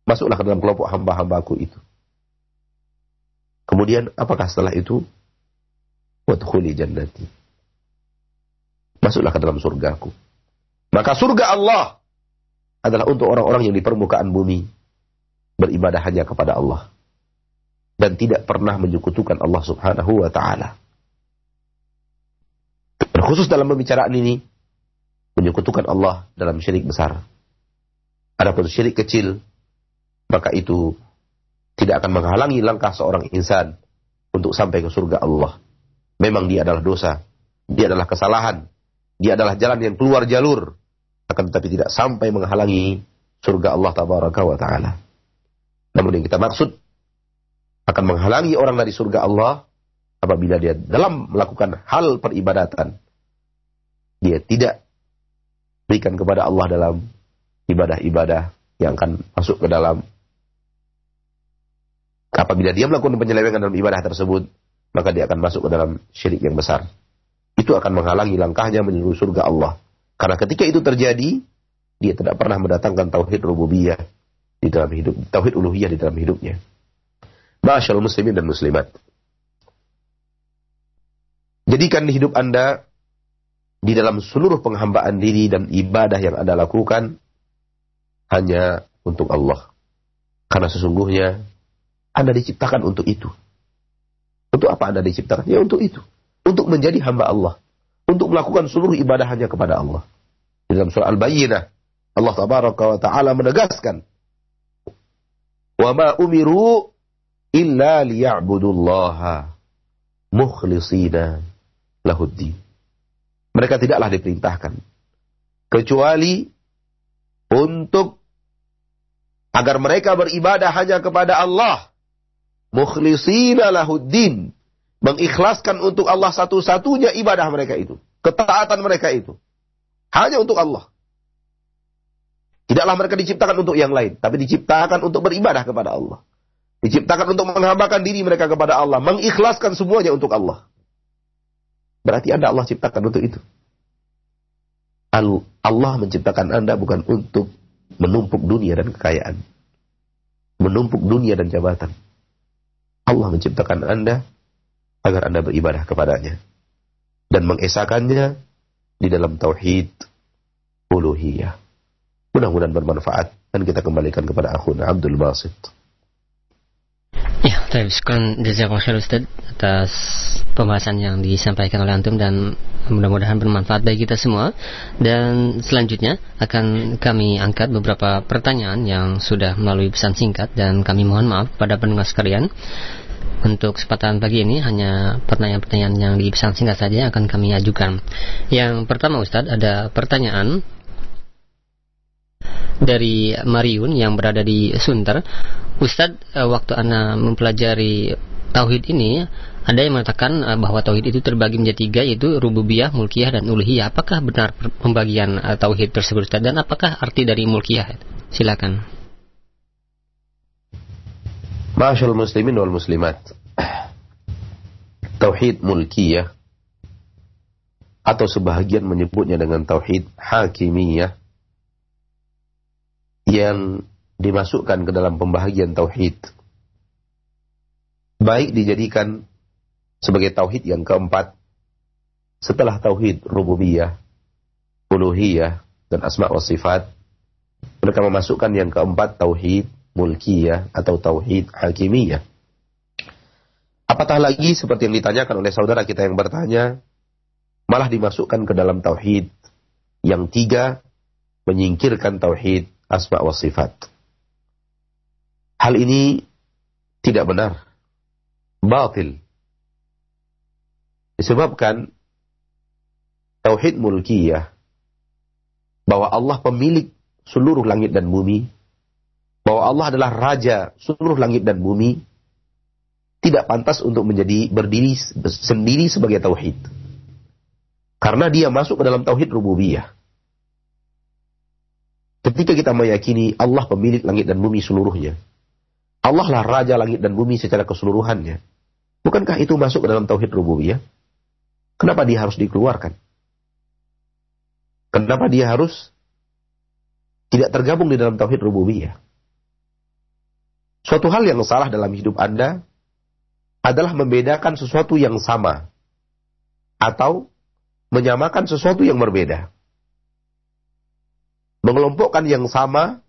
Masuklah ke dalam kelompok hamba-hambaku itu. Kemudian apakah setelah itu? Wadkhuli jannati. Masuklah ke dalam surgaku. Maka surga Allah adalah untuk orang-orang yang di permukaan bumi beribadah hanya kepada Allah dan tidak pernah menyekutukan Allah Subhanahu wa taala. Khusus dalam pembicaraan ini menyekutukan Allah dalam syirik besar. Adapun syirik kecil maka itu tidak akan menghalangi langkah seorang insan untuk sampai ke surga Allah. Memang dia adalah dosa, dia adalah kesalahan, dia adalah jalan yang keluar jalur akan tetapi tidak sampai menghalangi surga Allah tabaraka wa taala. Namun yang kita maksud akan menghalangi orang dari surga Allah apabila dia dalam melakukan hal peribadatan. Dia tidak berikan kepada Allah dalam ibadah-ibadah yang akan masuk ke dalam. Apabila dia melakukan penyelewengan dalam ibadah tersebut maka dia akan masuk ke dalam syirik yang besar. Itu akan menghalangi langkahnya menuju surga Allah. Karena ketika itu terjadi, dia tidak pernah mendatangkan tauhid rububiyah di dalam hidup, tauhid uluhiyah di dalam hidupnya. Masyaallah muslimin dan muslimat. Jadikan hidup Anda di dalam seluruh penghambaan diri dan ibadah yang Anda lakukan hanya untuk Allah. Karena sesungguhnya Anda diciptakan untuk itu. Untuk apa Anda diciptakan? Ya untuk itu. Untuk menjadi hamba Allah untuk melakukan seluruh ibadah hanya kepada Allah. Di dalam surah Al-Bayyinah, Allah taala menegaskan, "Wa ma illa liya'budullaha mukhlishina lahuddin." Mereka tidaklah diperintahkan kecuali untuk agar mereka beribadah hanya kepada Allah mukhlishina lahuddin Mengikhlaskan untuk Allah satu-satunya ibadah mereka itu. Ketaatan mereka itu. Hanya untuk Allah. Tidaklah mereka diciptakan untuk yang lain. Tapi diciptakan untuk beribadah kepada Allah. Diciptakan untuk menghambakan diri mereka kepada Allah. Mengikhlaskan semuanya untuk Allah. Berarti Anda Allah ciptakan untuk itu. Allah menciptakan Anda bukan untuk menumpuk dunia dan kekayaan. Menumpuk dunia dan jabatan. Allah menciptakan Anda agar Anda beribadah kepadanya dan mengesakannya di dalam tauhid uluhiyah. Mudah-mudahan bermanfaat dan kita kembalikan kepada akhuna Abdul Basit. Terima kasih jazakallahu khair Ustaz atas pembahasan yang disampaikan oleh antum dan mudah-mudahan bermanfaat bagi kita semua. Dan selanjutnya akan kami angkat beberapa pertanyaan yang sudah melalui pesan singkat dan kami mohon maaf pada pendengar sekalian untuk kesempatan pagi ini hanya pertanyaan-pertanyaan yang di pesan singkat saja akan kami ajukan. Yang pertama Ustadz ada pertanyaan dari Mariun yang berada di Sunter. Ustadz, eh, waktu Anda mempelajari tauhid ini, ada yang mengatakan eh, bahwa tauhid itu terbagi menjadi tiga yaitu rububiyah, mulkiyah dan uluhiyah. Apakah benar pembagian eh, tauhid tersebut Ustadz dan apakah arti dari mulkiyah? Silakan. Masyal muslimin wal muslimat. Tauhid mulkiyah atau sebahagian menyebutnya dengan tauhid hakimiyah yang dimasukkan ke dalam pembahagian tauhid. Baik dijadikan sebagai tauhid yang keempat setelah tauhid rububiyah, uluhiyah dan asma wa sifat. Mereka memasukkan yang keempat tauhid mulkiyah atau tauhid hakimiyah. Apatah lagi seperti yang ditanyakan oleh saudara kita yang bertanya, malah dimasukkan ke dalam tauhid yang tiga menyingkirkan tauhid asma wa sifat. Hal ini tidak benar. Batil. Disebabkan tauhid mulkiyah bahwa Allah pemilik seluruh langit dan bumi bahwa Allah adalah raja seluruh langit dan bumi tidak pantas untuk menjadi berdiri sendiri sebagai tauhid. Karena dia masuk ke dalam tauhid rububiyah. Ketika kita meyakini Allah pemilik langit dan bumi seluruhnya. Allah lah raja langit dan bumi secara keseluruhannya. Bukankah itu masuk ke dalam tauhid rububiyah? Kenapa dia harus dikeluarkan? Kenapa dia harus tidak tergabung di dalam tauhid rububiyah? Suatu hal yang salah dalam hidup Anda adalah membedakan sesuatu yang sama atau menyamakan sesuatu yang berbeda mengelompokkan yang sama,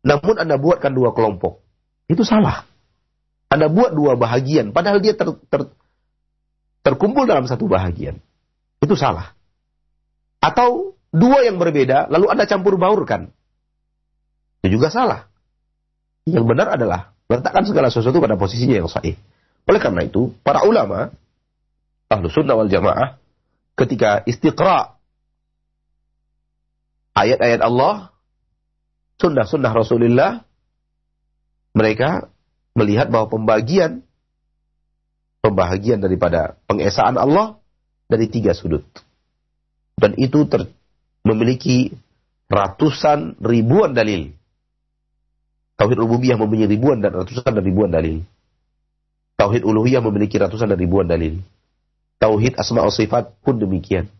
namun Anda buatkan dua kelompok. Itu salah. Anda buat dua bahagian, padahal dia ter, ter, terkumpul dalam satu bahagian. Itu salah. Atau dua yang berbeda, lalu Anda campur baurkan. Itu juga salah. Yang benar adalah letakkan segala sesuatu pada posisinya yang sahih. Oleh karena itu, para ulama, ahlu sunnah wal jamaah, ketika istiqra ayat-ayat Allah, sunnah-sunnah Rasulullah, mereka melihat bahwa pembagian pembahagian daripada pengesaan Allah dari tiga sudut. Dan itu ter, memiliki ratusan ribuan dalil. Tauhid rububiyah mempunyai ribuan dan ratusan dan ribuan dalil. Tauhid uluhiyah memiliki ratusan dan ribuan dalil. Tauhid asma sifat pun demikian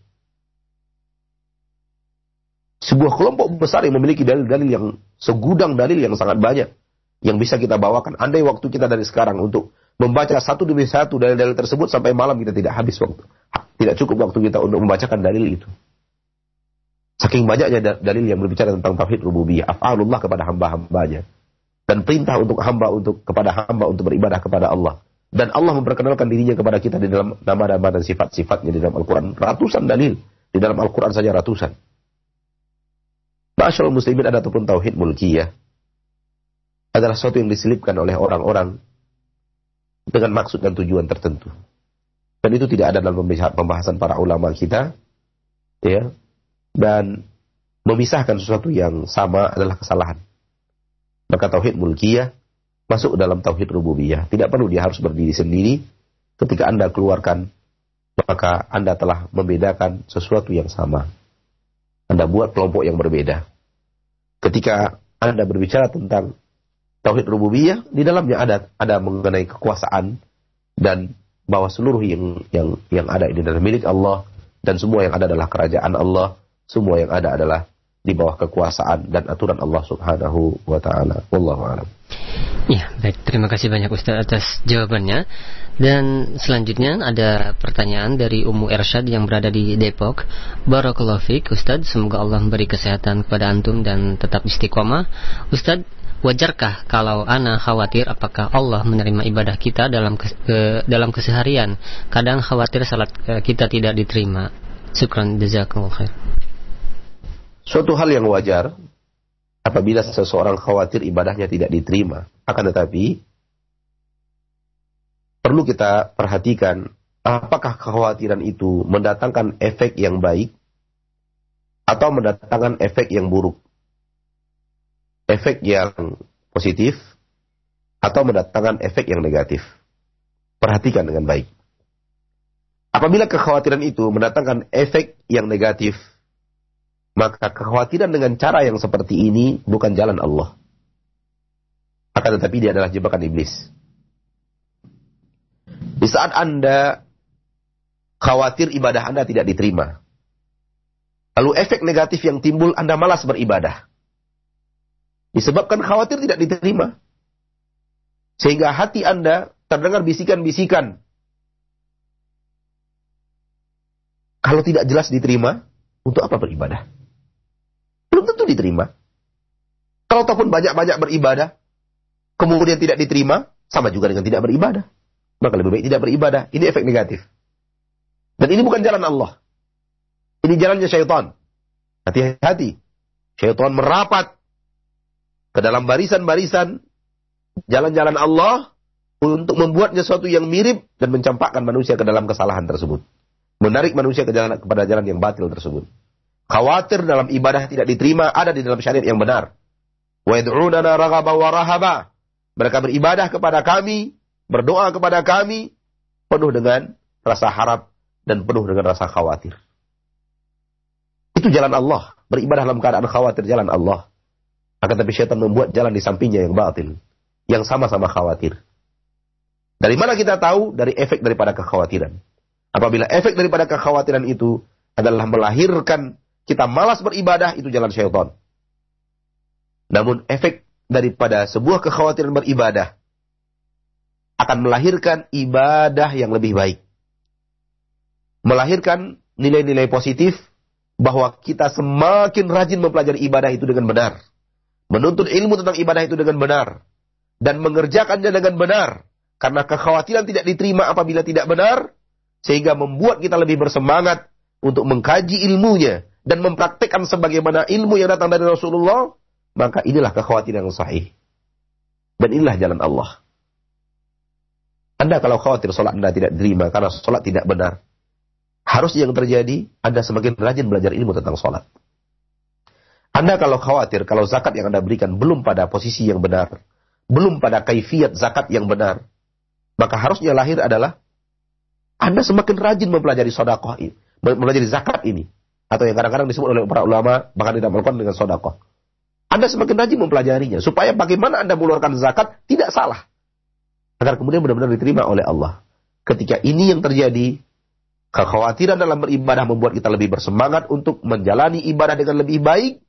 sebuah kelompok besar yang memiliki dalil-dalil yang segudang dalil yang sangat banyak yang bisa kita bawakan. Andai waktu kita dari sekarang untuk membaca satu demi satu dalil-dalil tersebut sampai malam kita tidak habis waktu. Tidak cukup waktu kita untuk membacakan dalil itu. Saking banyaknya dalil yang berbicara tentang tauhid rububiyah, af'alullah kepada hamba-hambanya dan perintah untuk hamba untuk kepada hamba untuk beribadah kepada Allah. Dan Allah memperkenalkan dirinya kepada kita di dalam nama-nama dan sifat-sifatnya di dalam Al-Quran. Ratusan dalil. Di dalam Al-Quran saja ratusan. Masyaallah muslimin ada ataupun tauhid mulkiyah adalah sesuatu yang diselipkan oleh orang-orang dengan maksud dan tujuan tertentu. Dan itu tidak ada dalam pembahasan para ulama kita. Ya. Dan memisahkan sesuatu yang sama adalah kesalahan. Maka tauhid mulkiyah masuk dalam tauhid rububiyah. Tidak perlu dia harus berdiri sendiri. Ketika Anda keluarkan, maka Anda telah membedakan sesuatu yang sama. Anda buat kelompok yang berbeda. Ketika Anda berbicara tentang tauhid rububiyah, di dalamnya ada ada mengenai kekuasaan dan bahwa seluruh yang yang yang ada ini adalah milik Allah dan semua yang ada adalah kerajaan Allah, semua yang ada adalah di bawah kekuasaan dan aturan Allah Subhanahu wa taala. Wallahu a'lam. Ya, baik. Terima kasih banyak Ustaz atas jawabannya. Dan selanjutnya ada pertanyaan dari Umu Ersyad yang berada di Depok. Barakallahu fiik Ustaz, semoga Allah memberi kesehatan kepada antum dan tetap istiqomah. Ustaz, wajarkah kalau ana khawatir apakah Allah menerima ibadah kita dalam ke, ke, dalam keseharian? Kadang khawatir salat eh, kita tidak diterima. Syukran jazakallahu khair. Suatu hal yang wajar apabila seseorang khawatir ibadahnya tidak diterima. Akan tetapi, perlu kita perhatikan apakah kekhawatiran itu mendatangkan efek yang baik atau mendatangkan efek yang buruk. Efek yang positif atau mendatangkan efek yang negatif. Perhatikan dengan baik. Apabila kekhawatiran itu mendatangkan efek yang negatif, maka kekhawatiran dengan cara yang seperti ini bukan jalan Allah. Akan tetapi dia adalah jebakan iblis. Di saat Anda khawatir ibadah Anda tidak diterima. Lalu efek negatif yang timbul Anda malas beribadah. Disebabkan khawatir tidak diterima. Sehingga hati Anda terdengar bisikan-bisikan. Kalau tidak jelas diterima, untuk apa beribadah? Belum tentu diterima. Kalau ataupun banyak-banyak beribadah, kemudian tidak diterima, sama juga dengan tidak beribadah. Maka lebih baik tidak beribadah. Ini efek negatif. Dan ini bukan jalan Allah. Ini jalannya syaitan. Hati-hati. Syaitan merapat ke dalam barisan-barisan jalan-jalan Allah untuk membuatnya sesuatu yang mirip dan mencampakkan manusia ke dalam kesalahan tersebut. Menarik manusia ke jalan, kepada jalan yang batil tersebut. Khawatir dalam ibadah tidak diterima ada di dalam syariat yang benar. Mereka beribadah kepada kami, berdoa kepada kami penuh dengan rasa harap dan penuh dengan rasa khawatir. Itu jalan Allah. beribadah dalam keadaan khawatir jalan Allah. Akan tapi syaitan membuat jalan di sampingnya yang batil. Yang sama-sama khawatir. Dari mana kita tahu? Dari efek daripada kekhawatiran. Apabila efek daripada kekhawatiran itu adalah melahirkan kita malas beribadah, itu jalan syaitan. Namun efek daripada sebuah kekhawatiran beribadah akan melahirkan ibadah yang lebih baik. Melahirkan nilai-nilai positif bahwa kita semakin rajin mempelajari ibadah itu dengan benar. Menuntut ilmu tentang ibadah itu dengan benar. Dan mengerjakannya dengan benar. Karena kekhawatiran tidak diterima apabila tidak benar. Sehingga membuat kita lebih bersemangat untuk mengkaji ilmunya. Dan mempraktekkan sebagaimana ilmu yang datang dari Rasulullah. Maka inilah kekhawatiran yang sahih. Dan inilah jalan Allah. Anda kalau khawatir sholat Anda tidak diterima karena sholat tidak benar. Harus yang terjadi, Anda semakin rajin belajar ilmu tentang sholat. Anda kalau khawatir, kalau zakat yang Anda berikan belum pada posisi yang benar, belum pada kaifiat zakat yang benar, maka harusnya lahir adalah Anda semakin rajin mempelajari sodakoh ini, mempelajari zakat ini. Atau yang kadang-kadang disebut oleh para ulama, bahkan tidak melakukan dengan sodakoh. Anda semakin rajin mempelajarinya, supaya bagaimana Anda mengeluarkan zakat tidak salah agar kemudian benar-benar diterima oleh Allah. Ketika ini yang terjadi, kekhawatiran dalam beribadah membuat kita lebih bersemangat untuk menjalani ibadah dengan lebih baik,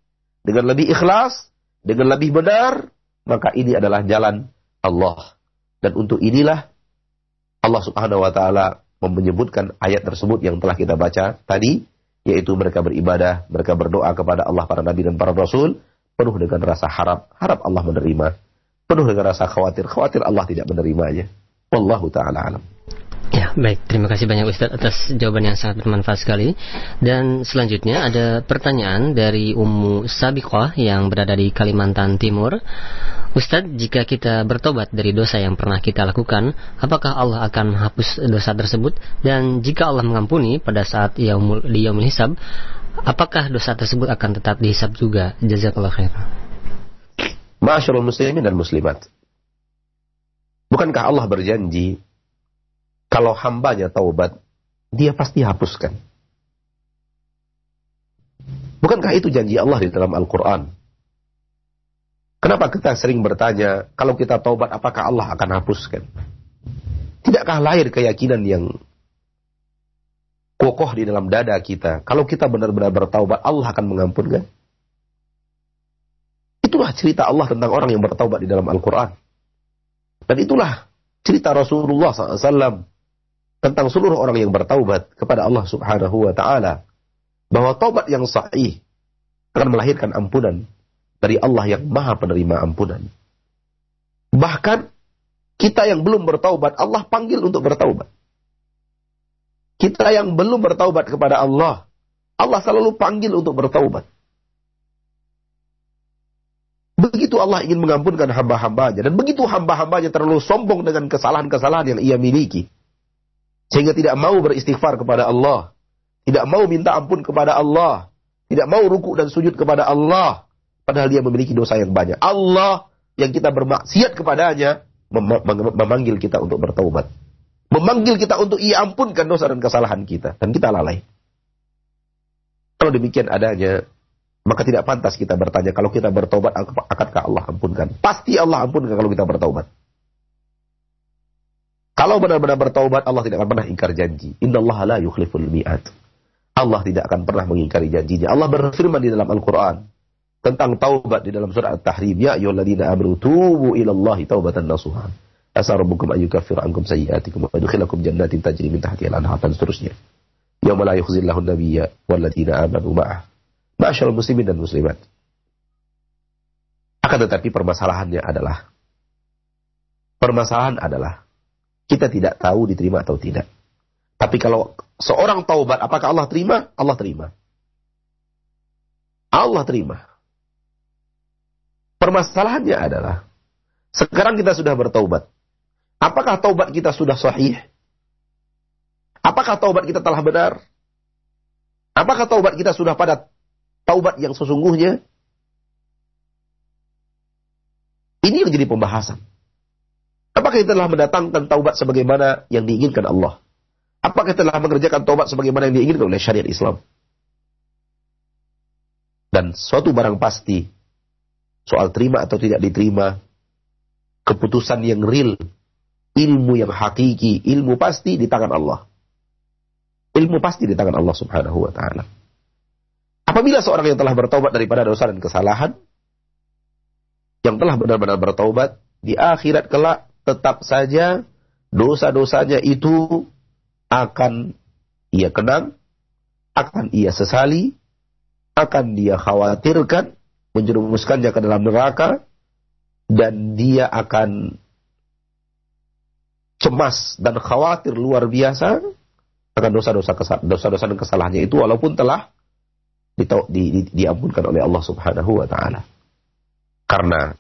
dengan lebih ikhlas, dengan lebih benar, maka ini adalah jalan Allah. Dan untuk inilah Allah Subhanahu wa taala menyebutkan ayat tersebut yang telah kita baca tadi, yaitu mereka beribadah, mereka berdoa kepada Allah para nabi dan para rasul penuh dengan rasa harap, harap Allah menerima penuh dengan rasa khawatir. Khawatir Allah tidak menerimanya. Wallahu ta'ala alam. Ya, baik. Terima kasih banyak Ustadz atas jawaban yang sangat bermanfaat sekali. Dan selanjutnya ada pertanyaan dari Ummu Sabiqah yang berada di Kalimantan Timur. Ustadz, jika kita bertobat dari dosa yang pernah kita lakukan, apakah Allah akan menghapus dosa tersebut? Dan jika Allah mengampuni pada saat yaumul, di yaumul hisab, apakah dosa tersebut akan tetap dihisab juga? Jazakallah khair. Masyarul muslimin dan muslimat. Bukankah Allah berjanji kalau hambanya taubat, dia pasti hapuskan. Bukankah itu janji Allah di dalam Al-Quran? Kenapa kita sering bertanya, kalau kita taubat apakah Allah akan hapuskan? Tidakkah lahir keyakinan yang kokoh di dalam dada kita, kalau kita benar-benar bertaubat, Allah akan mengampunkan? Itulah cerita Allah tentang orang yang bertaubat di dalam Al-Quran. Dan itulah cerita Rasulullah SAW tentang seluruh orang yang bertaubat kepada Allah Subhanahu wa taala bahwa taubat yang sahih akan melahirkan ampunan dari Allah yang Maha penerima ampunan. Bahkan kita yang belum bertaubat Allah panggil untuk bertaubat. Kita yang belum bertaubat kepada Allah Allah selalu panggil untuk bertaubat. Begitu Allah ingin mengampunkan hamba-hambanya. Dan begitu hamba-hambanya terlalu sombong dengan kesalahan-kesalahan yang ia miliki. Sehingga tidak mau beristighfar kepada Allah. Tidak mau minta ampun kepada Allah. Tidak mau ruku dan sujud kepada Allah. Padahal dia memiliki dosa yang banyak. Allah yang kita bermaksiat kepadanya mem memanggil kita untuk bertaubat. Memanggil kita untuk ia ampunkan dosa dan kesalahan kita. Dan kita lalai. Kalau demikian adanya, maka tidak pantas kita bertanya kalau kita bertobat akankah Allah ampunkan? Pasti Allah ampunkan kalau kita bertobat. Kalau benar-benar bertobat Allah tidak akan pernah ingkar janji. Inna Allah la yukhliful mi'at. Allah tidak akan pernah mengingkari janjinya. Allah berfirman di dalam Al-Quran tentang taubat di dalam surah At-Tahrim. Ya ayyuhalladzina amanu tubu ilallahi taubatan nasuha. Asa rabbukum an yukaffir ankum sayyi'atikum wa yudkhilakum jannatin tajri min tahtiha al-anhar dan seterusnya. Yauma la yukhzillahu an-nabiyya walladzina amanu ma'ah Masyaallah muslimin dan muslimat. Akan tetapi permasalahannya adalah permasalahan adalah kita tidak tahu diterima atau tidak. Tapi kalau seorang taubat, apakah Allah terima? Allah terima. Allah terima. Permasalahannya adalah sekarang kita sudah bertaubat. Apakah taubat kita sudah sahih? Apakah taubat kita telah benar? Apakah taubat kita sudah pada taubat yang sesungguhnya. Ini yang jadi pembahasan. Apakah kita telah mendatangkan taubat sebagaimana yang diinginkan Allah? Apakah kita telah mengerjakan taubat sebagaimana yang diinginkan oleh syariat Islam? Dan suatu barang pasti, soal terima atau tidak diterima, keputusan yang real, ilmu yang hakiki, ilmu pasti di tangan Allah. Ilmu pasti di tangan Allah subhanahu wa ta'ala. Apabila seorang yang telah bertobat daripada dosa dan kesalahan, yang telah benar-benar bertobat, di akhirat kelak tetap saja dosa-dosanya itu akan ia kenang, akan ia sesali, akan dia khawatirkan, menjerumuskannya ke dalam neraka, dan dia akan cemas dan khawatir luar biasa akan dosa-dosa dosa-dosa dan kesalahannya itu walaupun telah di, di, di, diampunkan oleh Allah Subhanahu wa taala. Karena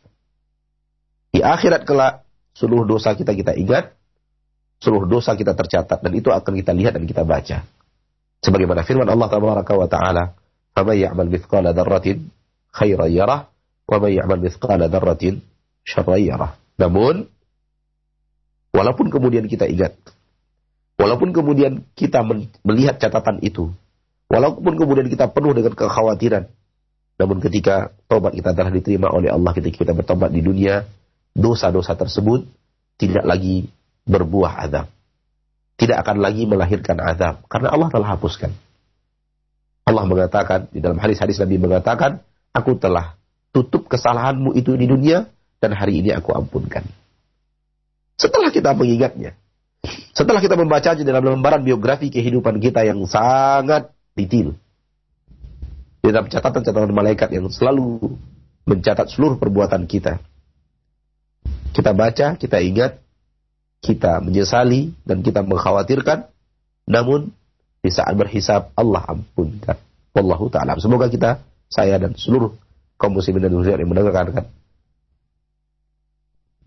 di akhirat kelak seluruh dosa kita kita ingat, seluruh dosa kita tercatat dan itu akan kita lihat dan kita baca. Sebagaimana firman Allah Tabaraka wa taala, "Faman ya'mal mithqala dzarratin khairan yarah, wa man ya'mal mithqala dzarratin syarran yarah." Namun walaupun kemudian kita ingat Walaupun kemudian kita melihat catatan itu, walaupun kemudian kita penuh dengan kekhawatiran, namun ketika tobat kita telah diterima oleh Allah ketika kita bertobat di dunia, dosa-dosa tersebut tidak lagi berbuah azab. Tidak akan lagi melahirkan azab karena Allah telah hapuskan. Allah mengatakan di dalam hadis-hadis Nabi mengatakan, aku telah tutup kesalahanmu itu di dunia dan hari ini aku ampunkan. Setelah kita mengingatnya, setelah kita membacanya dalam lembaran biografi kehidupan kita yang sangat detail. Di dalam catatan-catatan malaikat yang selalu mencatat seluruh perbuatan kita. Kita baca, kita ingat, kita menyesali, dan kita mengkhawatirkan. Namun, di saat berhisab, Allah ampunkan. Wallahu ta'ala. Semoga kita, saya dan seluruh kaum muslimin dan muslimat yang mendengarkan.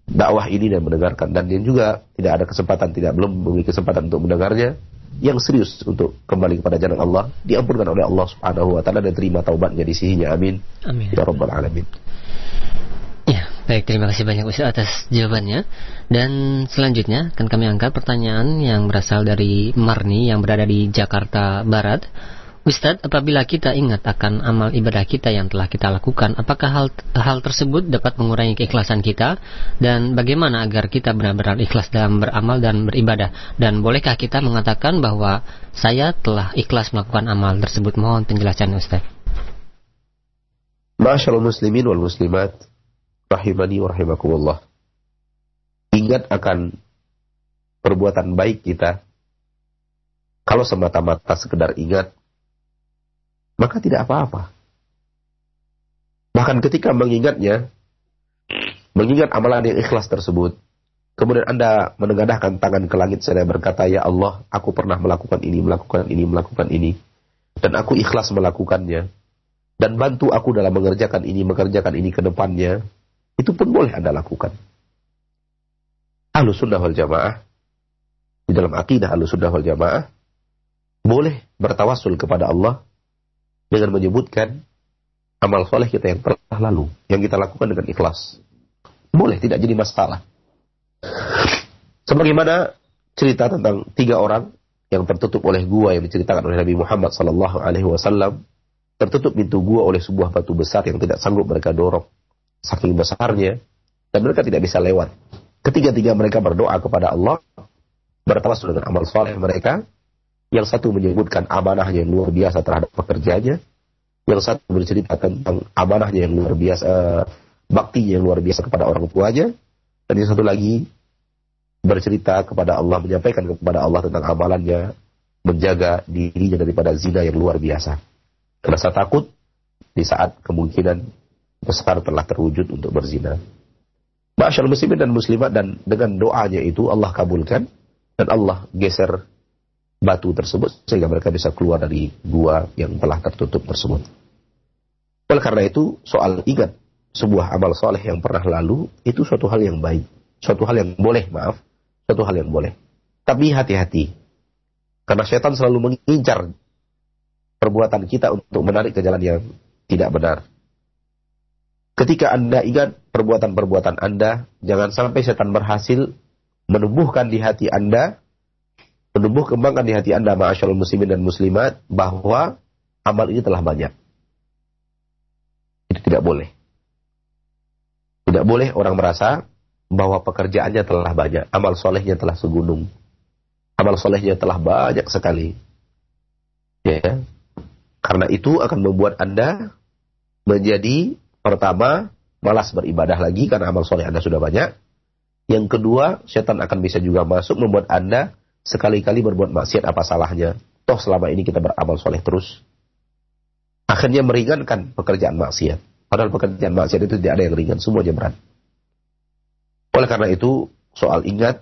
Dakwah ini dan mendengarkan. Dan yang juga tidak ada kesempatan tidak belum memiliki kesempatan untuk mendengarnya. Yang serius untuk kembali kepada jalan Allah diampunkan oleh Allah Subhanahu wa taala dan terima taubatnya di sisinya. Amin. Amin. Ya rabbal alamin baik terima kasih banyak Ustaz atas jawabannya dan selanjutnya akan kami angkat pertanyaan yang berasal dari Marni yang berada di Jakarta Barat Ustadz, apabila kita ingat akan amal ibadah kita yang telah kita lakukan, apakah hal, hal tersebut dapat mengurangi keikhlasan kita? Dan bagaimana agar kita benar-benar ikhlas dalam beramal dan beribadah? Dan bolehkah kita mengatakan bahwa saya telah ikhlas melakukan amal tersebut? Mohon penjelasan Ustadz. Masyaallah muslimin wal muslimat, rahimani wa rahimakumullah. Ingat akan perbuatan baik kita. Kalau semata-mata sekedar ingat, maka tidak apa-apa. Bahkan ketika mengingatnya, mengingat amalan yang ikhlas tersebut, kemudian Anda menengadahkan tangan ke langit saya berkata, Ya Allah, aku pernah melakukan ini, melakukan ini, melakukan ini, dan aku ikhlas melakukannya, dan bantu aku dalam mengerjakan ini, mengerjakan ini ke depannya, itu pun boleh Anda lakukan. Ahlu sunnah wal jamaah, di dalam akidah ahlu sunnah wal jamaah, boleh bertawasul kepada Allah dengan menyebutkan amal soleh kita yang telah lalu, yang kita lakukan dengan ikhlas. Boleh, tidak jadi masalah. Sebagaimana cerita tentang tiga orang yang tertutup oleh gua yang diceritakan oleh Nabi Muhammad Wasallam, tertutup pintu gua oleh sebuah batu besar yang tidak sanggup mereka dorong, saking besarnya, dan mereka tidak bisa lewat. Ketiga-tiga mereka berdoa kepada Allah, bertawasul dengan amal soleh mereka, yang satu menyebutkan amanahnya yang luar biasa terhadap pekerjaannya. Yang satu bercerita tentang amanahnya yang luar biasa, baktinya yang luar biasa kepada orang tuanya. Dan yang satu lagi bercerita kepada Allah, menyampaikan kepada Allah tentang amalannya, menjaga dirinya daripada zina yang luar biasa. Rasa takut di saat kemungkinan besar telah terwujud untuk berzina. Masyaallah muslimin dan muslimat dan dengan doanya itu Allah kabulkan dan Allah geser batu tersebut sehingga mereka bisa keluar dari gua yang telah tertutup tersebut. Oleh karena itu, soal ingat sebuah amal soleh yang pernah lalu itu suatu hal yang baik, suatu hal yang boleh, maaf, suatu hal yang boleh. Tapi hati-hati, karena setan selalu mengincar perbuatan kita untuk menarik ke jalan yang tidak benar. Ketika Anda ingat perbuatan-perbuatan Anda, jangan sampai setan berhasil menumbuhkan di hati Anda menumbuh kembangkan di hati Anda ma'asyarul muslimin dan muslimat bahwa amal ini telah banyak. Tidak boleh. Tidak boleh orang merasa bahwa pekerjaannya telah banyak, amal solehnya telah segunung, amal solehnya telah banyak sekali. Ya, karena itu akan membuat anda menjadi pertama malas beribadah lagi karena amal soleh anda sudah banyak. Yang kedua, setan akan bisa juga masuk membuat anda sekali-kali berbuat maksiat apa salahnya. Toh selama ini kita beramal soleh terus. Akhirnya meringankan pekerjaan maksiat. Padahal pekerjaan maksiat itu tidak ada yang ringan, semuanya berat. Oleh karena itu, soal ingat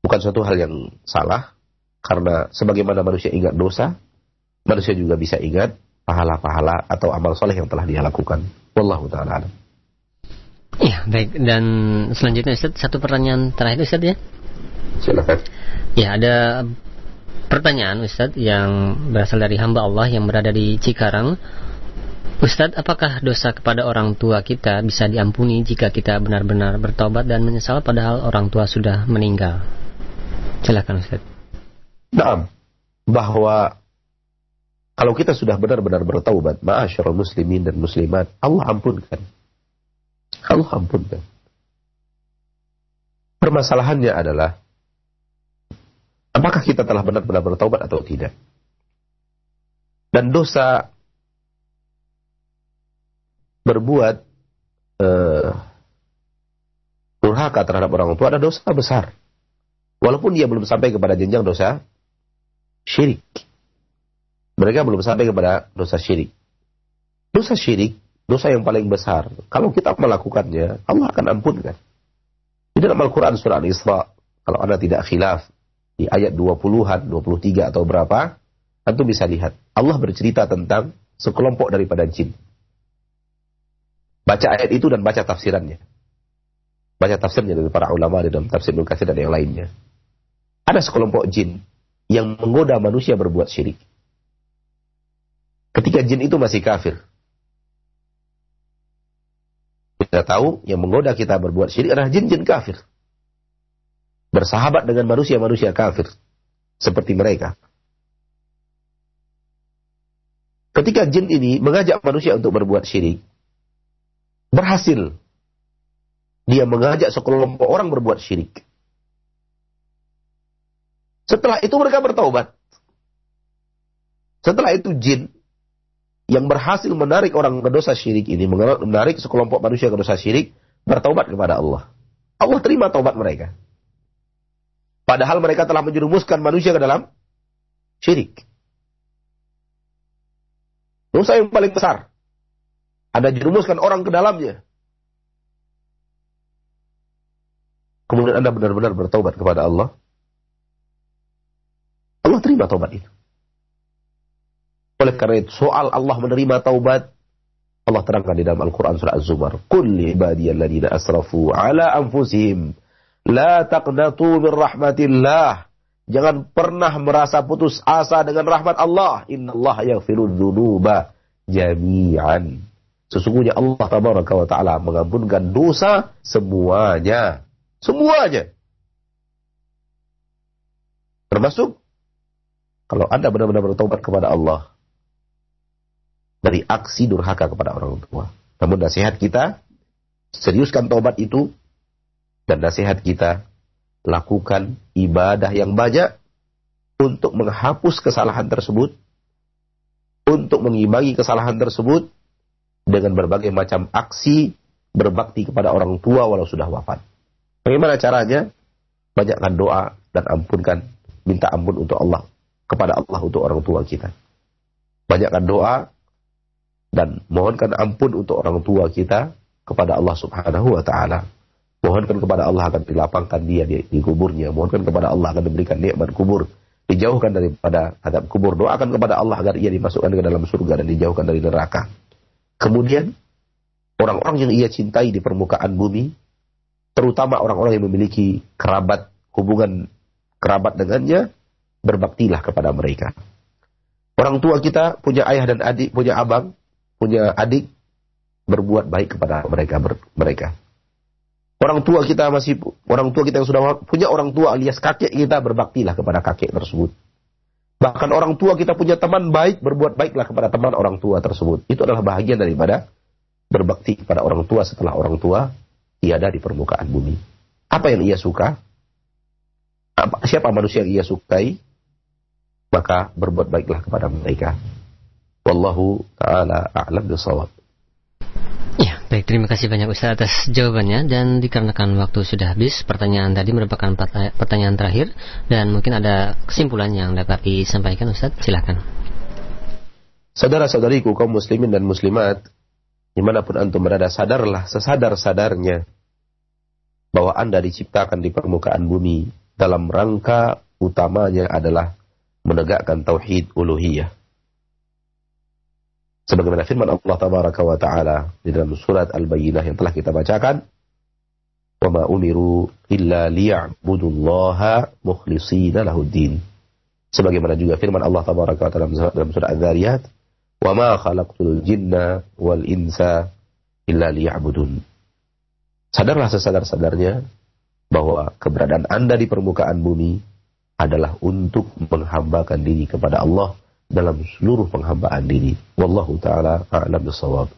bukan suatu hal yang salah, karena sebagaimana manusia ingat dosa, manusia juga bisa ingat pahala-pahala atau amal soleh yang telah dia lakukan. Wallahu ta'ala Ya, baik. Dan selanjutnya Ustaz, satu pertanyaan terakhir Ustaz ya. Silakan. Ya, ada pertanyaan Ustaz yang berasal dari hamba Allah yang berada di Cikarang. Ustadz, apakah dosa kepada orang tua kita bisa diampuni jika kita benar-benar bertobat dan menyesal padahal orang tua sudah meninggal? Silakan Ustadz. Nah, bahwa kalau kita sudah benar-benar bertaubat, ma'asyarul muslimin dan muslimat, Allah ampunkan. Allah ampunkan. Permasalahannya adalah, apakah kita telah benar-benar bertaubat atau tidak? Dan dosa berbuat uh, durhaka terhadap orang tua ada dosa besar. Walaupun dia belum sampai kepada jenjang dosa syirik. Mereka belum sampai kepada dosa syirik. Dosa syirik, dosa yang paling besar. Kalau kita melakukannya, Allah akan ampunkan. Di dalam Al-Quran surah Al-Isra, kalau Anda tidak khilaf, di ayat 20-an, 23 atau berapa, Anda bisa lihat. Allah bercerita tentang sekelompok daripada jin. Baca ayat itu dan baca tafsirannya. Baca tafsirnya dari para ulama di dalam tafsir Ibnu dan yang lainnya. Ada sekelompok jin yang menggoda manusia berbuat syirik. Ketika jin itu masih kafir. Kita tahu yang menggoda kita berbuat syirik adalah jin-jin kafir. Bersahabat dengan manusia-manusia kafir. Seperti mereka. Ketika jin ini mengajak manusia untuk berbuat syirik, berhasil. Dia mengajak sekelompok orang berbuat syirik. Setelah itu mereka bertaubat. Setelah itu jin yang berhasil menarik orang ke dosa syirik ini, menarik sekelompok manusia ke dosa syirik, bertaubat kepada Allah. Allah terima taubat mereka. Padahal mereka telah menjerumuskan manusia ke dalam syirik. Dosa yang paling besar. Anda jerumuskan orang ke dalamnya. Kemudian Anda benar-benar bertobat kepada Allah. Allah terima taubat itu. Oleh karena itu, soal Allah menerima taubat, Allah terangkan di dalam Al-Quran surah Az-Zumar. Qul ibadiyalladzina asrafu ala anfusihim. La taqnatu min rahmatillah. Jangan pernah merasa putus asa dengan rahmat Allah. Inna Allah yaghfiru dhunuba jami'an. Sesungguhnya Allah tabaraka wa taala mengampunkan dosa semuanya. Semuanya. Termasuk kalau Anda benar-benar bertobat kepada Allah dari aksi durhaka kepada orang tua. Namun nasihat kita, seriuskan tobat itu dan nasihat kita lakukan ibadah yang banyak untuk menghapus kesalahan tersebut, untuk mengimbangi kesalahan tersebut, dengan berbagai macam aksi berbakti kepada orang tua walau sudah wafat. Bagaimana caranya? Banyakkan doa dan ampunkan, minta ampun untuk Allah, kepada Allah untuk orang tua kita. Banyakkan doa dan mohonkan ampun untuk orang tua kita kepada Allah Subhanahu wa taala. Mohonkan kepada Allah akan dilapangkan dia di, di kuburnya. Mohonkan kepada Allah akan diberikan nikmat kubur. Dijauhkan daripada adab kubur. Doakan kepada Allah agar ia dimasukkan ke dalam surga dan dijauhkan dari neraka. Kemudian orang-orang yang ia cintai di permukaan bumi, terutama orang-orang yang memiliki kerabat hubungan kerabat dengannya, berbaktilah kepada mereka. Orang tua kita punya ayah dan adik, punya abang, punya adik, berbuat baik kepada mereka ber, mereka. Orang tua kita masih orang tua kita yang sudah punya orang tua alias kakek kita berbaktilah kepada kakek tersebut. Bahkan orang tua kita punya teman baik, berbuat baiklah kepada teman orang tua tersebut. Itu adalah bahagian daripada berbakti kepada orang tua setelah orang tua tiada di permukaan bumi. Apa yang ia suka? Apa, siapa manusia yang ia sukai? Maka berbuat baiklah kepada mereka. Wallahu ta'ala a'lam bisawab. Ya, baik terima kasih banyak Ustaz atas jawabannya dan dikarenakan waktu sudah habis, pertanyaan tadi merupakan pertanyaan terakhir dan mungkin ada kesimpulan yang dapat disampaikan Ustaz, silakan. Saudara-saudariku kaum muslimin dan muslimat, di mana pun antum berada, sadarlah sesadar-sadarnya bahwa anda diciptakan di permukaan bumi dalam rangka utamanya adalah menegakkan tauhid uluhiyah sebagaimana firman Allah tabaraka wa taala di dalam surat Al-Bayyinah yang telah kita bacakan wa ma umiru illa liya'budullaha mukhlishina lahuddin sebagaimana juga firman Allah tabaraka wa taala dalam surat Az-Zariyat wa ma khalaqtul jinna wal insa illa liya'budun. Sadarlah sesadar-sadarnya bahwa keberadaan Anda di permukaan bumi adalah untuk menghambakan diri kepada Allah dalam seluruh penghambaan diri. Wallahu taala a'lam bissawab.